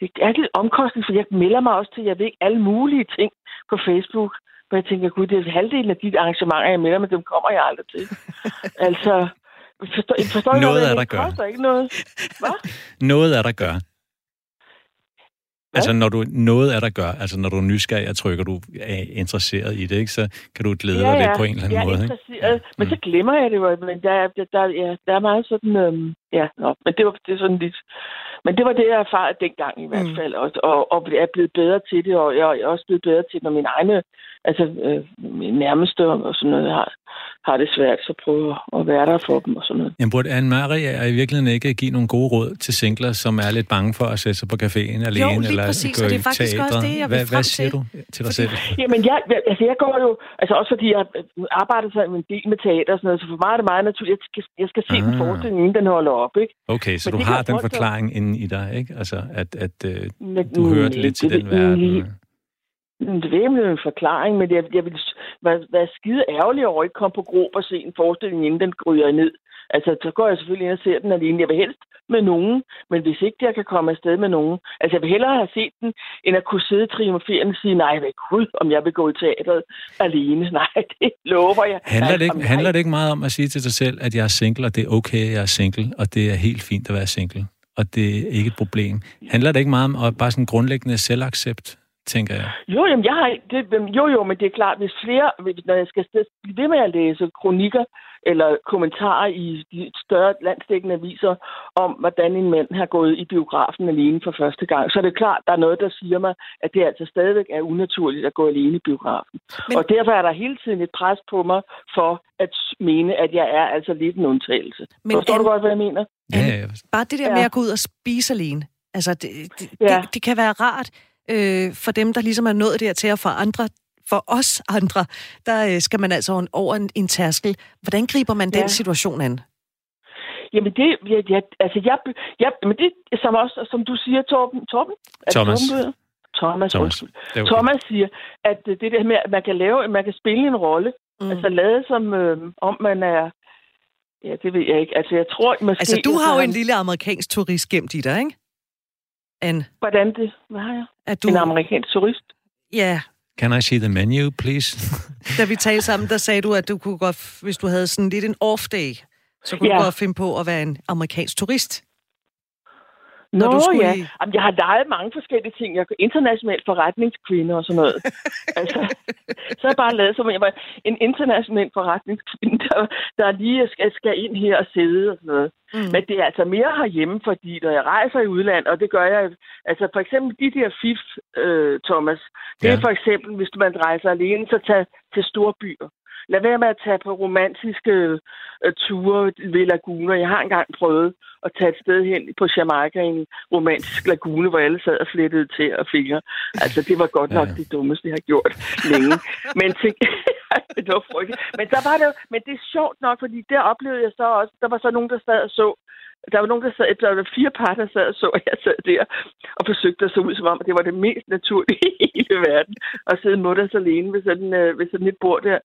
C: Det er lidt omkostning, for jeg melder mig også til, jeg ved ikke, alle mulige ting på Facebook. Hvor jeg tænker, gud, det er halvdelen af de arrangementer, jeg melder mig, dem kommer jeg aldrig til. altså, forstår, forstår
D: Noget
C: hvad
D: er der gør.
C: ikke noget. Hvad?
D: Noget er der gør. Altså, når du, noget er der gør, altså når du er nysgerrig og trykker, du er interesseret i det, ikke? så kan du glæde dig lidt på en eller anden
C: jeg
D: måde. Ikke?
C: interesseret, men så glemmer jeg det jo. Men der, er- der, der, ja, der er meget sådan... Øhm, ja, nå, men det var det er sådan lidt... Men det var det, jeg erfarede dengang i hvert
A: Mm.
C: fald, og, og, og er blevet bedre til det, og jeg er også blevet bedre til, når mine egne, altså øh, mine nærmeste og sådan noget, har, har det svært, så prøve at være der for dem og sådan noget.
D: Jamen, burde Anne-Marie i virkeligheden ikke give nogle gode råd til singler, som er lidt bange for at sætte sig på caféen alene?
A: lige
D: eller
A: præcis,
D: gå
A: og det er
D: i
A: faktisk også
D: teatret?
A: det, jeg vil
D: hvad,
A: frem
D: hvad siger
A: til.
D: du til dig selv?
C: Jamen, jeg, jeg- altså, jeg går jo... Altså, også fordi jeg arbejder så en del med teater og sådan noget, så for mig er det meget naturligt. Jeg skal, jeg skal se ah. den forestilling, inden den holder op, ikke?
D: Okay, så
C: Men
D: du har
C: jeg
D: den forklaring inde i dig, ikke? Altså, at, at øh,
C: Men,
D: du hørte lidt til den verden.
C: Det er jo en forklaring, men jeg, jeg vil være, være skide ærgerlig over at ikke komme på grob og se en forestilling, inden den gryder ned. Altså, så går jeg selvfølgelig ind og ser den alene. Jeg vil helst med nogen, men hvis ikke jeg kan komme afsted med nogen. Altså, jeg vil hellere have set den, end at kunne sidde triumferende og sige, nej, hvad gud, om jeg vil gå i teatret alene. Nej, det lover jeg.
D: Handler det, ikke, handler det ikke meget om at sige til sig selv, at jeg er single, og det er okay, at jeg er single, og det er helt fint at være single, og det er ikke et problem? Handler det ikke meget om at bare sådan grundlæggende selvaccept, tænker jeg?
C: Jo, jamen, jeg har, det, jo, jo, men det er klart, hvis flere, hvis- når jeg skal sted- blive ved med at læse kronikker eller kommentarer i de større landstækkende aviser om, hvordan en mand har gået i biografen alene for første gang, så er det klart, der er noget, der siger mig, at det altså stadigvæk er unaturligt at gå alene i biografen.
A: Men-.
C: Og derfor er der hele tiden et pres på mig for at mene, at jeg er altså lidt en undtagelse.
A: Men
C: Forstår
A: Anne-
C: du godt, hvad jeg mener?
D: Ja, ja, ja.
A: Bare det der
C: Ja.
A: med at gå ud og spise alene. Altså, det, det,
C: Ja.
A: det, det kan være rart øh, for dem, der ligesom er nået dertil, og for andre, for os andre, der øh, skal man altså over en, en tærskel. Hvordan griber man den
C: Ja.
A: situation an?
C: Jamen det, ja, ja, altså jeg, jeg, men det er som også, som du siger, Torben, Torben? Er
D: Thomas.
C: Torben? Thomas,
D: Thomas. Er okay.
C: Thomas siger, at øh, det der med, at man kan lave, man kan spille en rolle,
A: Mm.
C: altså lade som øh, om man er, ja, det ved jeg ikke, altså jeg tror måske...
A: Altså, du har jo en lille amerikansk turist gemt i dig, ikke? Anne,
C: Hvordan det, hvad har jeg?
A: at du...
C: En amerikansk turist?
A: Ja,
D: Can I see the menu, please?
A: da vi talte sammen, der sagde du, at du kunne godt, hvis du havde sådan lidt en off-day, så kunne
C: Ja.
A: du godt finde på at være en amerikansk turist.
C: Nå
A: Når du skulle
C: ja,
A: i-
C: Jamen, jeg har leget mange forskellige ting. Jeg er international forretningskvinde og sådan noget. altså, så har jeg bare lavet, som om jeg var en international forretningskvinde, der, der lige skal, skal ind her og sidde og sådan noget.
A: Mm.
C: Men det er altså mere herhjemme, fordi når jeg rejser i udlandet, og det gør jeg, altså for eksempel de der fif, øh, Thomas, det
D: Ja.
C: er for eksempel, hvis man rejser alene, så tag til store byer. Lad være med at tage på romantiske øh, ture ved laguner. Jeg har engang prøvet at tage et sted hen på Jamaica i en romantisk lagune, hvor alle sad og flettede til og fingre. Altså, det var godt nok
D: Ja.
C: det dummeste, jeg har gjort længe. Men, til... det var frygteligt. Men, der var det, men det er sjovt nok, fordi der oplevede jeg så også, der var så nogen, der sad og så der var nogen, der sad, der var fire par, der sad og så, og jeg sad der og forsøgte at se ud som om, det var det mest naturlige i hele verden, at sidde mutters alene ved sådan, øh, ved sådan et bord der.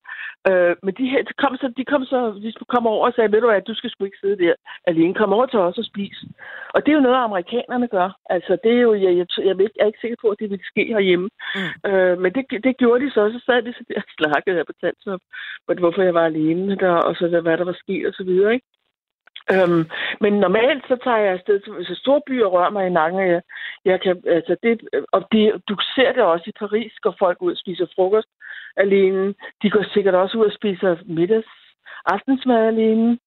C: Øh, men de, her, de, kom så, de kom så, de kom over og sagde, ved du hvad, du skal sgu ikke sidde der alene, kom over til os og spis. Og det er jo noget, amerikanerne gør. Altså, det er jo, jeg, jeg, jeg, jeg er ikke sikker på, at det ville ske herhjemme.
A: Mm.
C: Øh, men det, det gjorde de så, så sad de så der og slakkede her på Tansup, hvorfor jeg var alene der, og så hvad der var sket og så videre, ikke? Øhm, men normalt så tager jeg afsted til store byer rører mig i nakken. Jeg, jeg kan, altså det, og det, du ser det også i Paris, går folk ud og spiser frokost alene. De går sikkert også ud og spiser middags aftensmad alene.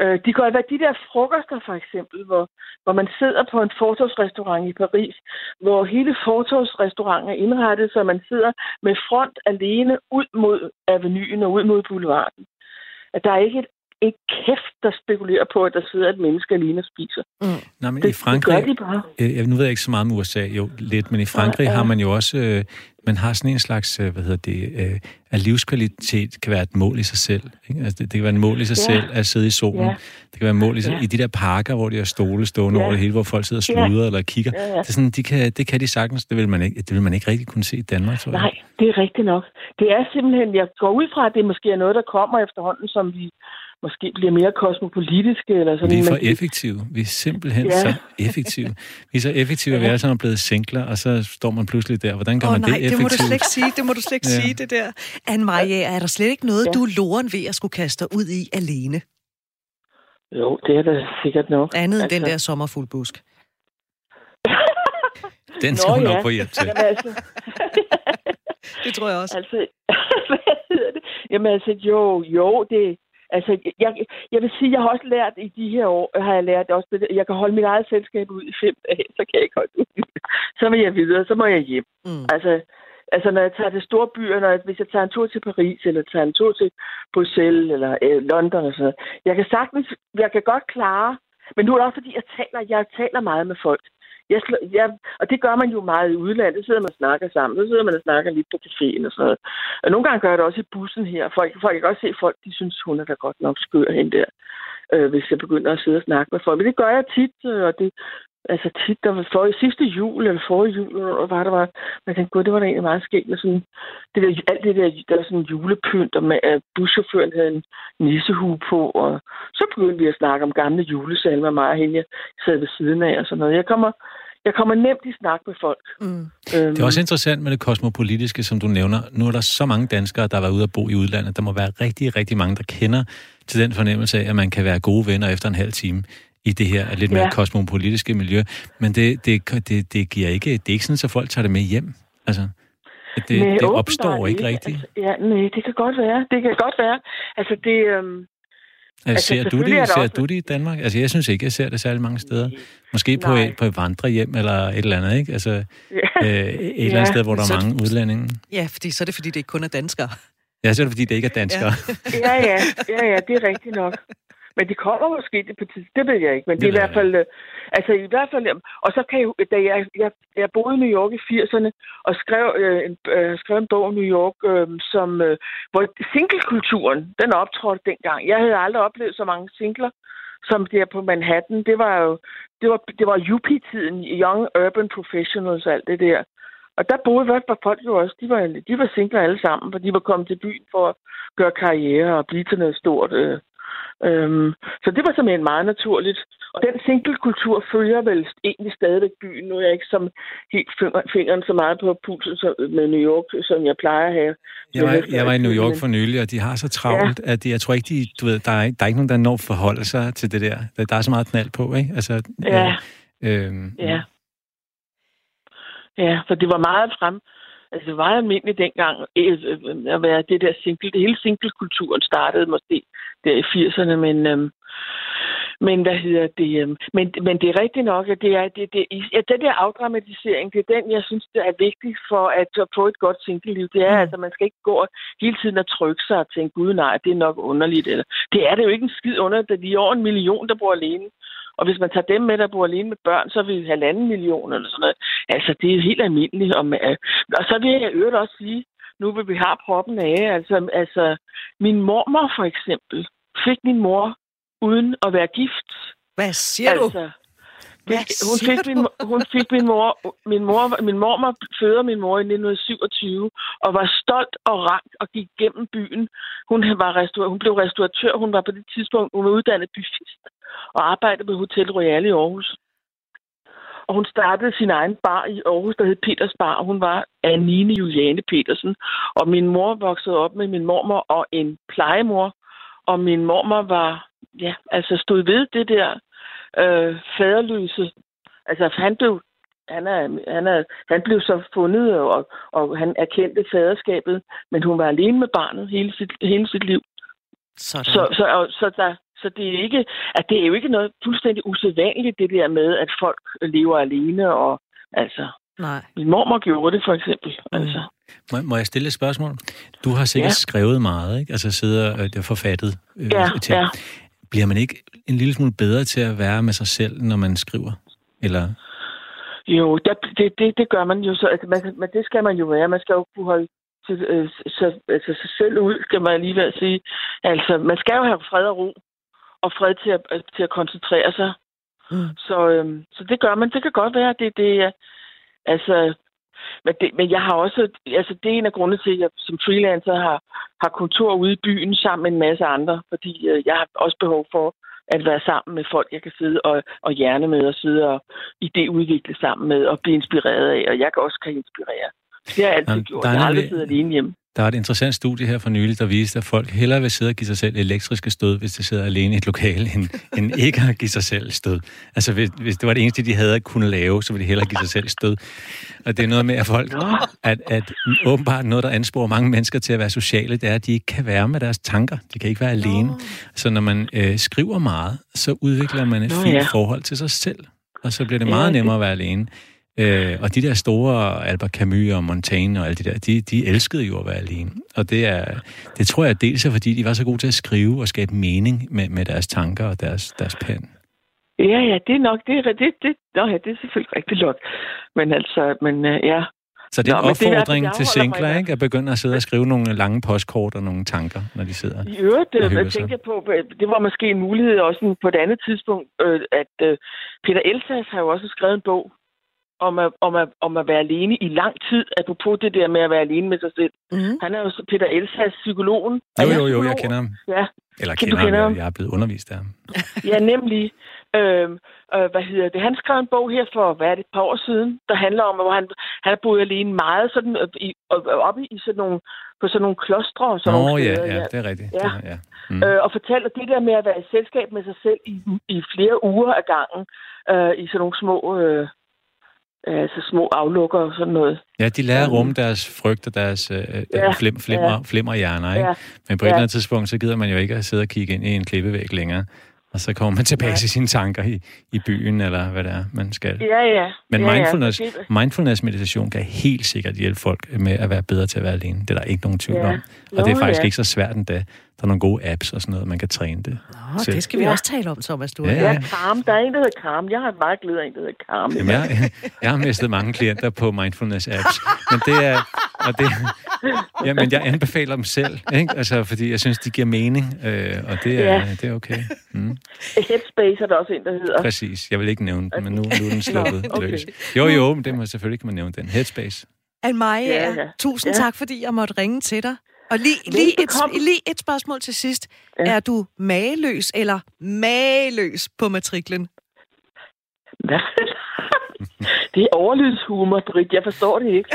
C: Øh, de går hvad de der frokoster, for eksempel, hvor, hvor man sidder på en fortorvsrestaurant i Paris, hvor hele fortorvsrestauranten er indrettet, så man sidder med front alene ud mod avenuen og ud mod boulevarden. At der er ikke et ikke kæft, der spekulerer på, at der sidder et menneske alene og spiser. Mm.
D: Nej, men det, i Frankrig, det gør de bare. Øh, nu ved jeg ikke så meget om USA, jo lidt, men i Frankrig ja, ja. har man jo også, øh, man har sådan en slags, øh, hvad hedder det, øh, at livskvalitet kan være et mål i sig selv. Ikke? Altså, det, det kan være et mål i sig ja. selv at sidde i solen. Ja. Det kan være et mål i, sig, ja. i de der parker, hvor de har stole stående ja. over det hele, hvor folk sidder og sluder ja. eller kigger. Ja, ja. Det, er sådan, de kan, det kan de sagtens, det vil, man ikke, det vil man ikke rigtig kunne se i Danmark, tror
C: jeg. Nej, det er rigtigt nok. Det er simpelthen, jeg går ud fra, at det måske er noget, der kommer efterhånden, som vi måske bliver mere kosmopolitiske. Eller sådan.
D: Vi er for effektive. Vi er simpelthen ja. så effektive. Vi er så effektive, at vi alle sammen er blevet singler, og så står man pludselig der. Hvordan gør oh, man nej, det effektivt?
A: det må du slet ikke sige. Det må du slet ikke ja. sige, det der. anne Maria, er der slet ikke noget, ja. du er loren ved at skulle kaste ud i alene?
C: Jo, det er der sikkert nok.
A: Andet end altså... den der sommerfuldbusk.
D: den skal Nå, hun ja. nok få hjælp til. Jamen, altså...
A: det tror jeg også.
C: Altså, hvad hedder det? Jamen altså, jo, jo, det, Altså, jeg, jeg vil sige, jeg har også lært i de her år, har jeg lært også, at jeg kan holde mit eget selskab ud i fem dage, så kan jeg ikke holde ud. Så vil jeg videre, så må jeg hjem. Mm. Altså, altså, når jeg tager til store byer, når jeg, hvis jeg tager en tur til Paris, eller tager en tur til Bruxelles, eller øh, London og sådan noget, jeg kan sagtens, jeg kan godt klare, men nu er det også, fordi jeg taler, jeg taler meget med folk. Jeg, jeg, og det gør man jo meget i udlandet. Så sidder man og snakker sammen. Så sidder man og snakker lidt på caféen og sådan noget. Og nogle gange gør jeg det også i bussen her. Folk, folk kan også se, folk de synes, hun er da godt nok skør hende der. Øh, hvis jeg begynder at sidde og snakke med folk. Men det gør jeg tit, øh, og det, altså tit, der var for, i sidste jul, eller forrige jul, og var der var, man tænkte, gud, det var da egentlig meget skægt, med sådan, det der, alt det der, der var sådan julepynt, og med, at øh, buschaufføren havde en nissehue på, og så begyndte vi at snakke om gamle julesalmer, mig og hende, jeg sad ved siden af, og sådan noget. Jeg kommer, jeg kommer nemt i snak med folk. Mm. Øhm.
D: Det er også interessant med det kosmopolitiske, som du nævner. Nu er der så mange danskere, der har været ude at bo i udlandet. Der må være rigtig, rigtig mange, der kender til den fornemmelse af, at man kan være gode venner efter en halv time i det her lidt mere ja. kosmopolitiske miljø. Men det, det, det, det giver ikke, det er ikke sådan, at folk tager det med hjem. Altså, det, nej, det opstår ikke, ikke rigtigt. Altså,
C: ja, nej, det kan godt være. Det kan godt være. Altså, det, øhm,
D: Altså, ser du det, ser også... du det i Danmark? Altså, jeg synes ikke, jeg ser det særlig mange steder. Måske på et, på et vandrehjem eller et eller andet, ikke? Altså, ja. øh, et ja. eller andet sted, hvor der er mange udlændinge.
A: Ja, fordi så er det, fordi det ikke kun er danskere.
D: Ja, så er det, fordi det ikke er danskere.
C: Ja, ja, ja, ja det er rigtigt nok. Men de kommer måske det på tid, det ved jeg ikke. Men det, det er i hvert fald, øh, altså i hvert fald, og så kan jeg, da jeg, jeg, jeg boede i New York i 80'erne, og skrev, øh, en, øh, skrev en bog om New York, øh, som, øh, hvor singlekulturen, den optrådte dengang. Jeg havde aldrig oplevet så mange singler, som der på Manhattan. Det var jo, det var, det var UP-tiden, Young Urban Professionals og alt det der. Og der boede hvert fald folk jo også, de var, de var singler alle sammen, for de var kommet til byen for at gøre karriere og blive til noget stort. Øh, Øhm, så det var simpelthen meget naturligt. Og den singlekultur følger vel egentlig stadigvæk byen. Nu er jeg ikke som helt fingeren så meget på pulsen med New York, som jeg plejer at have.
D: Jeg var, jeg var i New York for nylig, og de har så travlt, ja. at jeg tror ikke, de, du ved, der, er, der er ikke nogen, der når forholde sig til det der. Der er så meget knald på, ikke? Altså,
C: ja. Øh, øh, ja. Ja, for det var meget frem, Altså, det var almindeligt dengang øh, øh, at være det der single. Det hele singlekulturen startede måske der i 80'erne, men, øhm, men hvad hedder det? Øhm, men, men det er rigtigt nok, at det er, det, det, ja, den der afdramatisering, det er den, jeg synes, det er vigtigt for at, at få et godt single-liv. Det er, mm. altså, man skal ikke gå hele tiden og trykke sig og tænke, gud nej, det er nok underligt. Eller, det er det jo ikke en skid under, at de er over en million, der bor alene. Og hvis man tager dem med, der bor alene med børn, så er vi halvanden million eller sådan noget. Altså, det er helt almindeligt. Og, og så vil jeg øvrigt også sige, nu vil vi have proppen af, altså, altså min mormor for eksempel, fik min mor uden at være gift.
A: Hvad siger altså, du?
C: hun fik, min, hun fik min mor, min mor, min mormor føder min mor i 1927, og var stolt og rank og gik gennem byen. Hun, var restaur, hun blev restauratør, hun var på det tidspunkt, hun var uddannet byfist og arbejdede på Hotel Royal i Aarhus. Og hun startede sin egen bar i Aarhus, der hed Peters Bar, og hun var Anine Juliane Petersen. Og min mor voksede op med min mormor og en plejemor, og min mormor var, ja, altså stod ved det der øh, faderløse. Altså, han blev, han, er, han, er, han blev så fundet, og, og han erkendte faderskabet, men hun var alene med barnet hele sit, hele sit liv. Sådan. Så, så, så, der, så det er ikke, at det er jo ikke noget fuldstændig usædvanligt, det der med, at folk lever alene, og altså,
A: Nej.
C: Min mormor gjorde det, for eksempel. Mm. Altså.
D: Må, må jeg stille et spørgsmål? Du har sikkert ja. skrevet meget, ikke? Altså sidder og øh, forfattet
C: øh, ja, til. Ja.
D: Bliver man ikke en lille smule bedre til at være med sig selv, når man skriver? Eller?
C: Jo, det, det, det, det gør man jo så. Altså, man, man, det skal man jo være. Man skal jo kunne holde til, øh, så, altså, sig selv ud, skal man alligevel sige. Altså, man skal jo have fred og ro, og fred til at, til at koncentrere sig. Mm. Så, øh, så det gør man. Det kan godt være, at det, det er Altså, men, det, men jeg har også, altså det er en af grundene til, at jeg som freelancer har, har kontor ude i byen sammen med en masse andre, fordi øh, jeg har også behov for at være sammen med folk, jeg kan sidde og, og hjerne med og sidde og idéudvikle sammen med og blive inspireret af, og jeg kan også kan inspirere. Det har jeg altid Jamen, gjort. Jeg har aldrig siddet alene hjemme.
D: Der er et interessant studie her for nylig, der viste, at folk hellere vil sidde og give sig selv elektriske stød, hvis de sidder alene i et lokale, end, end ikke at give sig selv stød. Altså, hvis, hvis det var det eneste, de havde at kunne lave, så ville de hellere give sig selv stød. Og det er noget med, at folk, at, at åbenbart noget, der ansporer mange mennesker til at være sociale, det er, at de ikke kan være med deres tanker. De kan ikke være alene. Så når man øh, skriver meget, så udvikler man et fint forhold til sig selv. Og så bliver det meget nemmere at være alene. Øh, og de der store Albert Camus og Montaigne og alle de der, de, de elskede jo at være alene. Og det, er, det tror jeg dels er, fordi de var så gode til at skrive og skabe mening med, med deres tanker og deres, deres pen.
C: Ja, ja, det er nok, det er, det, det, nå, ja, det er selvfølgelig rigtig nok. Men altså, men uh, ja.
D: Så det er en Nå, opfordring det er, til singler, ikke? At begynde at sidde og skrive nogle lange postkort og nogle tanker, når de sidder
C: I øvrigt, det, jeg tænker på, det var måske en mulighed også på et andet tidspunkt, øh, at øh, Peter Elsas har jo også skrevet en bog, om at, om, at, om at være alene i lang tid, apropos det der med at være alene med sig selv. Mm. Han er jo Peter Elsas, psykologen.
D: Jo, jo, jo, jeg kender ham.
C: Ja.
D: Eller kender, du kender ham, jeg er blevet undervist af ham.
C: ja, nemlig. Øh, øh, hvad hedder det? Han skrev en bog her for, hvad er det, et par år siden, der handler om, hvor han, han har boet alene meget sådan, øh, i, oppe i sådan nogle, på sådan nogle klostre. Og sådan
D: Nå,
C: nogle
D: ja, ja, det er rigtigt.
C: Ja. Det, ja. Mm. Øh, og fortæller det der med at være i selskab med sig selv i, i flere uger ad gangen, øh, i sådan nogle små... Øh, altså små aflukker og sådan noget.
D: Ja, de lærer at rumme deres frygt og deres øh, øh ja, flim, flimmer, ja. flimmer hjerner, ikke? Ja. Men på et ja. eller andet tidspunkt, så gider man jo ikke at sidde og kigge ind i en klippevæg længere. Og så kommer man tilbage ja. til sine tanker i, i byen, eller hvad det er, man skal.
C: Ja, ja.
D: Men
C: ja,
D: mindfulness, ja. mindfulness meditation kan helt sikkert hjælpe folk med at være bedre til at være alene. Det er der ikke nogen tvivl ja. om. Og det er faktisk ja. ikke så svært endda. Der er nogle gode apps og sådan noget, man kan træne det.
A: Nå, selv. det skal vi ja. også tale om, Thomas. Du
C: ja, ja. ja, Calm. Der er en, der hedder Calm. Jeg har meget glæde af en, der hedder Calm.
D: Jamen, jeg, jeg har mistet mange klienter på mindfulness-apps. Men det er... Og det, jamen, jeg anbefaler dem selv, ikke? Altså, fordi jeg synes, de giver mening, øh, og det er, ja. det er okay. Mm.
C: Headspace er der også en, der hedder.
D: Præcis. Jeg vil ikke nævne den, men nu, nu er den sluppet okay. løs. Jo, jo, men det må selvfølgelig kan man nævne den. Headspace.
A: Anne-Marie, ja, ja. tusind ja. tak, fordi jeg måtte ringe til dig. Og lige, lige, et, lige et spørgsmål til sidst. Ja. Er du mageløs eller mageløs på matriklen?
C: Hvad? Det er overlydshumor, Britt. Jeg forstår det ikke.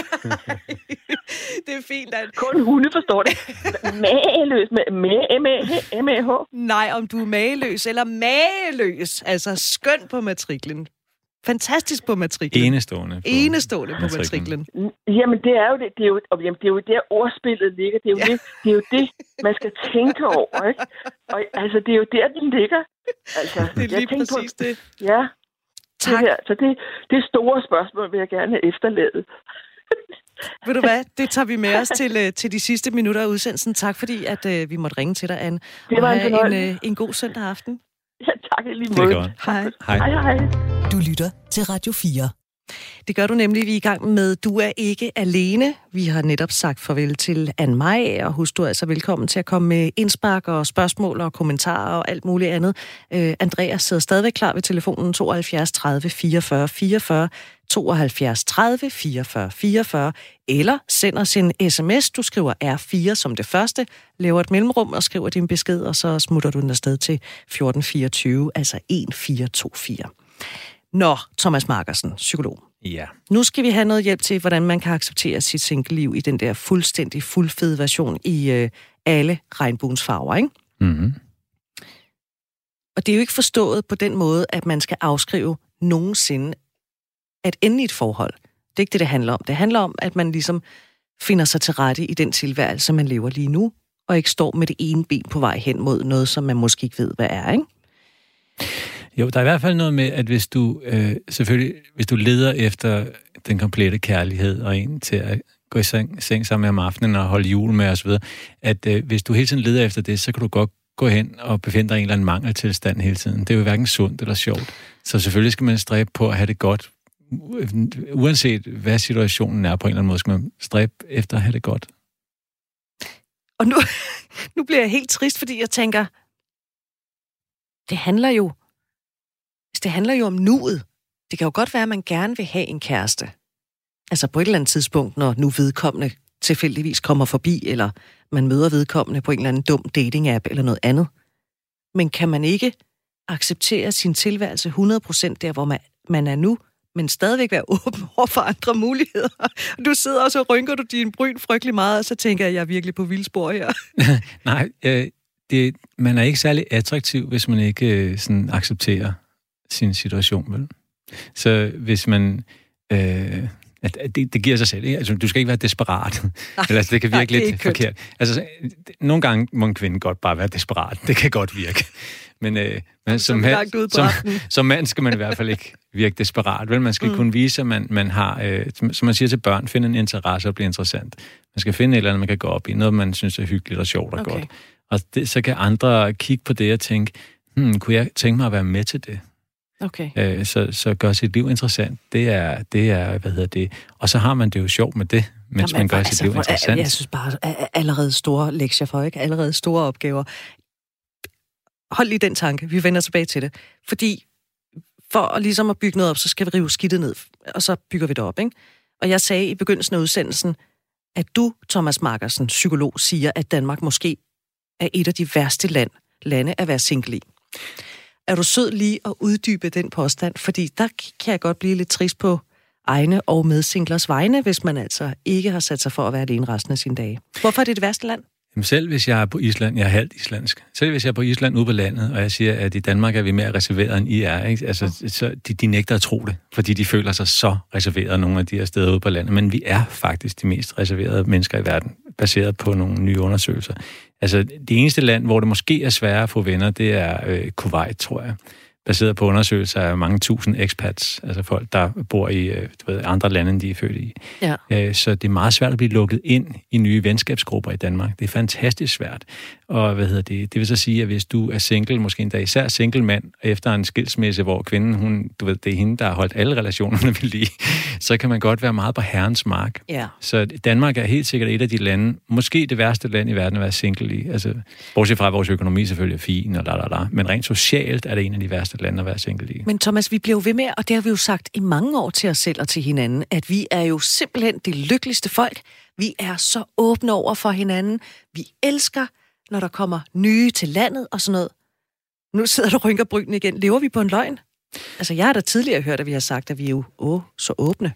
A: det er fint. At...
C: Kun hunde forstår det. Mageløs. M-A-H?
A: Nej, om du er mageløs eller mageløs. Altså skøn på matriklen. Fantastisk på matriklen.
D: Enestående. På
A: Enestående på matriklen.
C: matriklen. Jamen, det er jo det. Det er jo, jamen, det er jo der, ordspillet ligger. Det er jo, ja. det, det, er jo det, man skal tænke over. Ikke? Og, altså, det er jo der, den ligger. Altså,
A: det er lige præcis på, det.
C: Ja.
A: Tak.
C: Det her. Så det, det store spørgsmål vil jeg gerne have efterladet.
A: Ved du hvad, det tager vi med os til, øh, til de sidste minutter af udsendelsen. Tak fordi, at uh, vi måtte ringe til dig, Anne.
C: Det var
A: og
C: en,
A: en, uh, en god søndag aften.
C: Ja, tak i lige måde.
D: Det er godt.
A: Hej.
C: Hej. hej, hej.
A: Du lytter til Radio 4. Det gør du nemlig, vi er i gang med Du er ikke alene. Vi har netop sagt farvel til Anne Maj, og husk du er altså velkommen til at komme med indspark og spørgsmål og kommentarer og alt muligt andet. Uh, Andreas sidder stadigvæk klar ved telefonen 72 30 44 44 72 30 44 44, eller send os en sms. Du skriver R4 som det første, laver et mellemrum og skriver din besked, og så smutter du den afsted til 1424, altså 1424. Nå, Thomas Markersen, psykolog.
D: Ja.
A: Nu skal vi have noget hjælp til, hvordan man kan acceptere sit single-liv i den der fuldstændig fuldfede version i øh, alle regnbuens farver, ikke?
D: Mm-hmm.
A: Og det er jo ikke forstået på den måde, at man skal afskrive nogensinde at ende i et forhold. Det er ikke det, det handler om. Det handler om, at man ligesom finder sig til rette i den tilværelse, man lever lige nu, og ikke står med det ene ben på vej hen mod noget, som man måske ikke ved, hvad er, ikke?
D: Jo, der er i hvert fald noget med, at hvis du øh, selvfølgelig, hvis du leder efter den komplette kærlighed og en til at gå i seng, seng sammen med om aftenen og holde jul med osv., at øh, hvis du hele tiden leder efter det, så kan du godt gå hen og befinde dig i en eller anden mangeltilstand hele tiden. Det er jo hverken sundt eller sjovt. Så selvfølgelig skal man stræbe på at have det godt. Uanset hvad situationen er på en eller anden måde, skal man stræbe efter at have det godt.
A: Og nu, nu bliver jeg helt trist, fordi jeg tænker, det handler jo, det handler jo om nuet. Det kan jo godt være, at man gerne vil have en kæreste. Altså på et eller andet tidspunkt, når nu vedkommende tilfældigvis kommer forbi, eller man møder vedkommende på en eller anden dum dating-app eller noget andet. Men kan man ikke acceptere sin tilværelse 100% der, hvor man, man er nu, men stadigvæk være åben over for andre muligheder. Du sidder og så rynker du din bryn frygtelig meget, og så tænker jeg, at jeg er virkelig på vildspor her.
D: Nej, øh, det, man er ikke særlig attraktiv, hvis man ikke øh, sådan accepterer sin situation. Vel? Så hvis man... Øh, at, det, det giver sig selv. Ikke? Altså, du skal ikke være desperat. Nej, Eller, altså, det kan virke nej, lidt forkert. Altså, nogle gange må en kvinde godt bare være desperat. Det kan godt virke. Men, øh, men som, mand, som, som mand skal man i hvert fald ikke virke desperat. Vel? Man skal mm. kunne vise, at man, man har, øh, som man siger til børn, finde en interesse og blive interessant. Man skal finde et eller andet, man kan gå op i. Noget, man synes er hyggeligt og sjovt og okay. godt. Og det, så kan andre kigge på det og tænke, hmm, kunne jeg tænke mig at være med til det?
A: Okay.
D: Øh, så, så gør sit liv interessant. Det er, det er, hvad hedder det, og så har man det jo sjovt med det, mens Jamen, man gør altså, sit liv interessant.
A: Jeg synes bare, allerede store lektier for, ikke? Allerede store opgaver. Hold lige den tanke, vi vender tilbage til det. Fordi for at, ligesom at bygge noget op, så skal vi rive skidtet ned, og så bygger vi det op, ikke? Og jeg sagde i begyndelsen af udsendelsen, at du, Thomas Markersen, psykolog, siger, at Danmark måske er et af de værste land, lande at være single i. Er du sød lige at uddybe den påstand? Fordi der kan jeg godt blive lidt trist på egne og medsinglers vegne, hvis man altså ikke har sat sig for at være alene resten af sine dage. Hvorfor er det det værste land?
D: Jamen selv hvis jeg er på Island, jeg er halvt islandsk, selv hvis jeg er på Island ude på landet, og jeg siger, at i Danmark er vi mere reserveret, end I er, ikke? Altså, så de, de nægter at tro det, fordi de føler sig så reserveret, nogle af de her steder ude på landet. Men vi er faktisk de mest reserverede mennesker i verden, baseret på nogle nye undersøgelser. Altså, det eneste land, hvor det måske er sværere at få venner, det er øh, Kuwait, tror jeg baseret på undersøgelser af mange tusind expats, altså folk, der bor i øh, du ved, andre lande, end de er født i.
A: Ja.
D: Øh, så det er meget svært at blive lukket ind i nye venskabsgrupper i Danmark. Det er fantastisk svært. Og hvad hedder det? Det vil så sige, at hvis du er single, måske endda især single mand, efter en skilsmisse, hvor kvinden, hun, du ved, det er hende, der har holdt alle relationerne ved lige, så kan man godt være meget på herrens mark.
A: Ja.
D: Så Danmark er helt sikkert et af de lande, måske det værste land i verden at være single i. Altså, bortset fra, at vores økonomi selvfølgelig er fin, og la, la, la. men rent socialt er det en af de værste lande at være single i.
A: Men Thomas, vi bliver ved med, og det har vi jo sagt i mange år til os selv og til hinanden, at vi er jo simpelthen det lykkeligste folk. Vi er så åbne over for hinanden. Vi elsker når der kommer nye til landet og sådan noget. Nu sidder du og rynker brynen igen. Lever vi på en løgn? Altså, jeg har da tidligere hørt, at vi har sagt, at vi er jo åh, så åbne.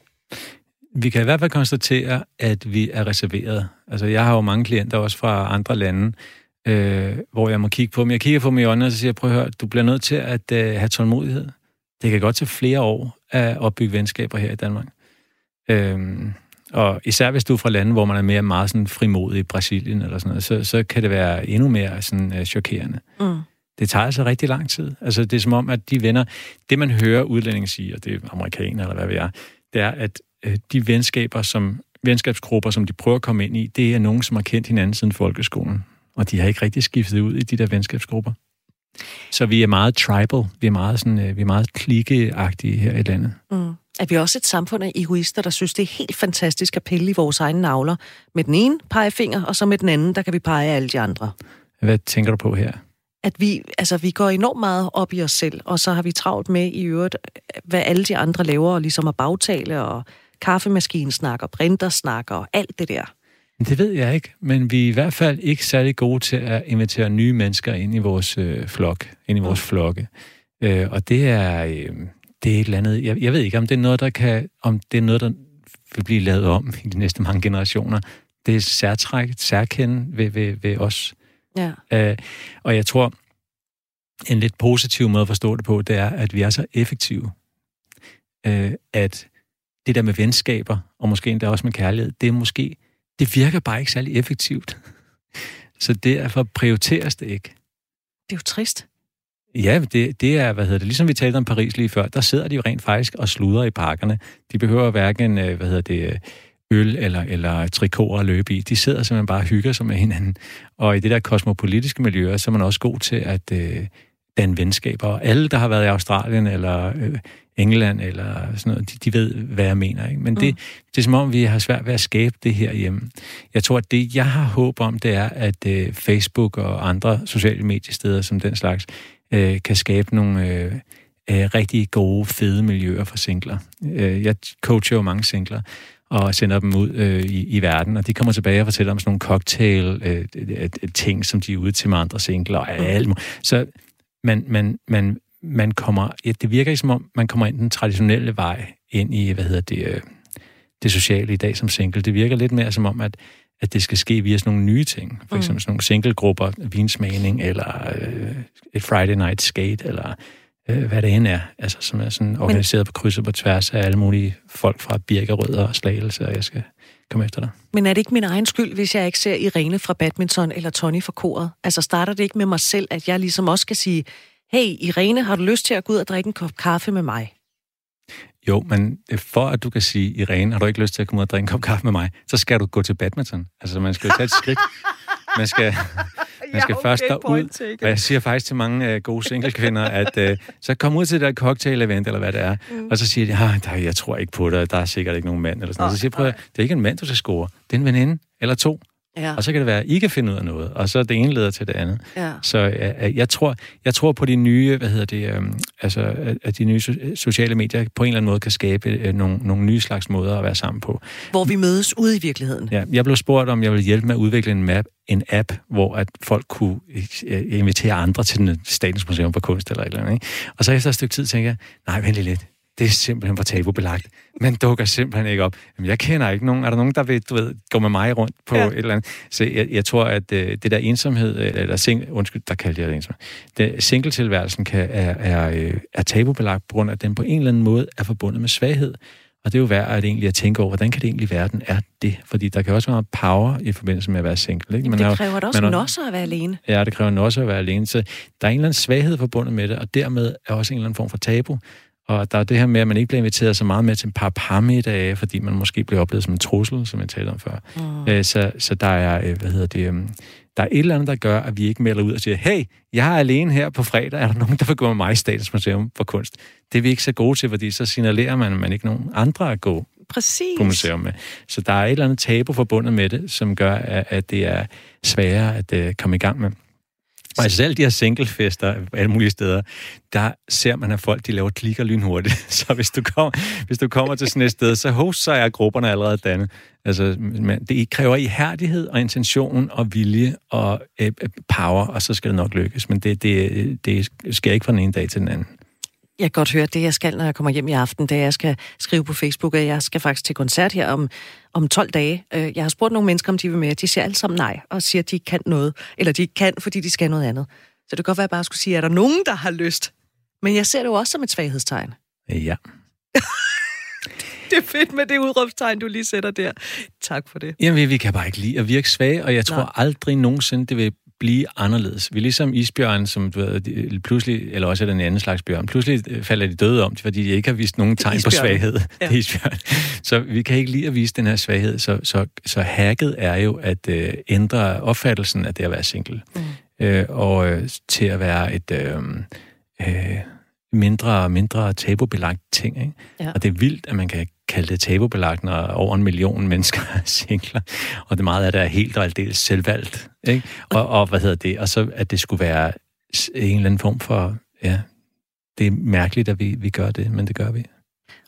D: Vi kan i hvert fald konstatere, at vi er reserveret. Altså, jeg har jo mange klienter også fra andre lande, øh, hvor jeg må kigge på dem. Jeg kigger på dem i øjnene og så siger, prøv at høre, du bliver nødt til at øh, have tålmodighed. Det kan godt tage flere år at opbygge venskaber her i Danmark. Øh, og især hvis du er fra lande, hvor man er mere meget sådan frimodig i Brasilien eller sådan noget, så, så kan det være endnu mere sådan, uh, chokerende. Mm. Det tager altså rigtig lang tid. Altså, det er som om, at de venner... Det, man hører udlændinge sige, og det er amerikanere eller hvad vi er, det er, at uh, de venskaber, som venskabsgrupper, som de prøver at komme ind i, det er nogen, som har kendt hinanden siden folkeskolen. Og de har ikke rigtig skiftet ud i de der venskabsgrupper. Så vi er meget tribal, vi er meget, sådan, uh, vi er meget klikkeagtige her i landet.
A: Mm er vi også et samfund af egoister, der synes, det er helt fantastisk at pille i vores egne navler. Med den ene pegefinger, og så med den anden, der kan vi pege alle de andre.
D: Hvad tænker du på her?
A: At vi, altså, vi går enormt meget op i os selv, og så har vi travlt med i øvrigt, hvad alle de andre laver, og ligesom at bagtale, og kaffemaskinesnak, og printersnak, og alt det der.
D: Det ved jeg ikke, men vi er i hvert fald ikke særlig gode til at invitere nye mennesker ind i vores øh, flok, ind i vores mm. flokke. Øh, og det er, øh, det er et eller andet, jeg, jeg ved ikke, om det er noget, der kan, om det er noget, der vil blive lavet om i de næste mange generationer. Det er særtræk, særkende ved, ved, ved os
A: Ja.
D: Øh, og jeg tror, en lidt positiv måde at forstå det på, det er, at vi er så effektive, øh, at det der med venskaber, og måske endda også med kærlighed, det er måske, det virker bare ikke særlig effektivt. Så derfor prioriteres det ikke.
A: Det er jo trist.
D: Ja, det, det er, hvad hedder det, ligesom vi talte om Paris lige før, der sidder de jo rent faktisk og sluder i parkerne. De behøver hverken, øh, hvad hedder det, øl eller, eller trikoter at løbe i. De sidder simpelthen bare og hygger sig med hinanden. Og i det der kosmopolitiske miljø, så er man også god til at øh, danne venskaber. Og alle, der har været i Australien eller øh, England eller sådan noget, de, de ved, hvad jeg mener. Ikke? Men mm. det, det er som om, vi har svært ved at skabe det her hjemme. Jeg tror, at det, jeg har håb om, det er, at øh, Facebook og andre sociale mediesteder som den slags, øh, kan skabe nogle øh, øh, rigtig gode, fede miljøer for singler. Øh, jeg coacher jo mange singler, og sender dem ud øh, i, i verden, og de kommer tilbage og fortæller om sådan nogle cocktail-ting, øh, som de er ude til med andre singler og alt Så man, man, man, man kommer, ja, det virker ikke som om, man kommer ind den traditionelle vej ind i, hvad hedder det, øh, det sociale i dag som single. Det virker lidt mere som om, at, at det skal ske via sådan nogle nye ting. For eksempel mm. sådan nogle singlegrupper, vinsmagning, eller øh, et Friday night skate, eller øh, hvad det end er, altså, som er sådan organiseret på kryds og på tværs af alle mulige folk fra Birkerød og Slagelse, og jeg skal komme efter dig.
A: Men er det ikke min egen skyld, hvis jeg ikke ser Irene fra badminton eller Tony fra koret? Altså starter det ikke med mig selv, at jeg ligesom også skal sige, hey Irene, har du lyst til at gå ud og drikke en kop kaffe med mig?
D: Jo, men for at du kan sige, Irene, har du ikke lyst til at komme ud og drikke en kop kaffe med mig, så skal du gå til badminton. Altså, man skal jo tage et skridt. Man skal, man skal ja, okay, først derud. Og jeg siger faktisk til mange uh, gode single-kvinder, at uh, så kom ud til det der cocktail-event, eller hvad det er, mm. og så siger de, ah, der, jeg tror ikke på dig, der er sikkert ikke nogen mand, eller sådan noget. Så siger jeg, prøv at, det er ikke en mand, du skal score. Det er en veninde, eller to. Ja. Og så kan det være, at I kan finde ud af noget, og så det ene leder til det andet. Ja. Så uh, jeg, tror, jeg tror på de nye, hvad hedder det, um, altså at de nye so- sociale medier på en eller anden måde kan skabe uh, nogle, nogle nye slags måder at være sammen på.
A: Hvor vi mødes ude i virkeligheden.
D: Ja, jeg blev spurgt, om jeg ville hjælpe med at udvikle en map, en app, hvor at folk kunne invitere andre til den Statens Museum for Kunst eller et eller andet. Ikke? Og så efter et stykke tid tænker jeg, nej, vent lidt det er simpelthen for tabubelagt. Man dukker simpelthen ikke op. Jamen, jeg kender ikke nogen. Er der nogen, der vil du ved, gå med mig rundt på ja. et eller andet? Så jeg, jeg tror, at øh, det der ensomhed, eller sing, undskyld, der kaldte jeg det ensomhed, det, singletilværelsen kan, er, er, øh, er tabubelagt på grund af, at den på en eller anden måde er forbundet med svaghed. Og det er jo værd at egentlig at tænke over, hvordan kan det egentlig være, den er det? Fordi der kan også være power i forbindelse med at være single. Ikke?
A: Man det kræver da også man også at være alene.
D: Ja, det kræver også at være alene. Så der er en eller anden svaghed forbundet med det, og dermed er også en eller anden form for tabu. Og der er det her med, at man ikke bliver inviteret så meget med til en par parmiddage, fordi man måske bliver oplevet som en trussel, som jeg talte om før. Mm. så, så der er, øh, hvad hedder det, øhm, der er et eller andet, der gør, at vi ikke melder ud og siger, hey, jeg er alene her på fredag, er der nogen, der vil gå med mig i Statens Museum for Kunst? Det er vi ikke så gode til, fordi så signalerer man, at man ikke nogen andre at gå
A: Præcis.
D: på museum med. Så der er et eller andet tabu forbundet med det, som gør, at det er sværere at uh, komme i gang med. Og altså selv de her singlefester alle mulige steder, der ser man, at folk de laver klikker lynhurtigt. Så hvis du, kom, hvis du kommer til sådan et sted, så hos, så er grupperne allerede dannet. Altså, men det kræver ihærdighed og intention og vilje og øh, power, og så skal det nok lykkes. Men det, det, det sker ikke fra den ene dag til den anden.
A: Jeg godt høre, det jeg skal, når jeg kommer hjem i aften, det er, jeg skal skrive på Facebook, at jeg skal faktisk til koncert her om, om 12 dage. Øh, jeg har spurgt nogle mennesker, om de vil med. De siger alle sammen nej, og siger, at de kan noget. Eller de kan, fordi de skal noget andet. Så det kan godt være, at jeg bare skulle sige, at er der nogen, der har lyst? Men jeg ser det jo også som et svaghedstegn.
D: Ja.
A: det er fedt med det udråbstegn, du lige sætter der. Tak for det.
D: Jamen, vi kan bare ikke lide at virke svage, og jeg tror Nej. aldrig nogensinde, det vil blive anderledes. Vi er ligesom isbjørn, som du ved, pludselig, eller også er den anden slags bjørn, pludselig øh, falder de døde om, fordi de ikke har vist nogen tegn på svaghed. Ja. Det er isbjørn. Så vi kan ikke lide at vise den her svaghed. Så, så, så hacket er jo at øh, ændre opfattelsen af det at være single. Mm. Øh, og øh, til at være et... Øh, øh, mindre og mindre tabubelagt ting. Ikke? Ja. Og det er vildt, at man kan kalde det tabubelagt, når over en million mennesker er singler. Og det meget af det er helt og aldeles selvvalgt. Ikke? Og, og hvad hedder det? Og så at det skulle være en eller anden form for... Ja, det er mærkeligt, at vi, vi gør det, men det gør vi.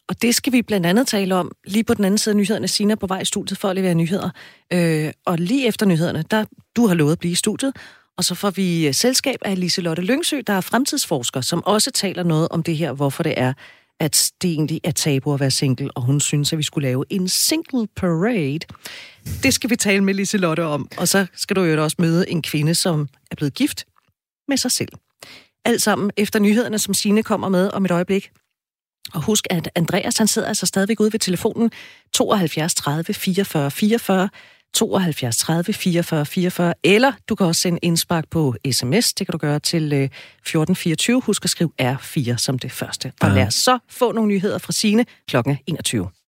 A: Og det skal vi blandt andet tale om lige på den anden side af nyhederne. Sina på vej i studiet for at levere nyheder. Øh, og lige efter nyhederne, der du har lovet at blive i studiet, og så får vi øh, selskab af Liselotte Lyngsø, der er fremtidsforsker, som også taler noget om det her, hvorfor det er, at det egentlig er tabu at være single, og hun synes, at vi skulle lave en single parade. Det skal vi tale med Liselotte om, og så skal du jo også møde en kvinde, som er blevet gift med sig selv. Alt sammen efter nyhederne, som Sine kommer med om et øjeblik. Og husk, at Andreas han sidder altså stadigvæk ude ved telefonen 72 30 44 44, 72 30 44 44, eller du kan også sende indspark på sms. Det kan du gøre til 1424. Husk at skrive R4 som det første. Og lad os så få nogle nyheder fra Sine klokken 21.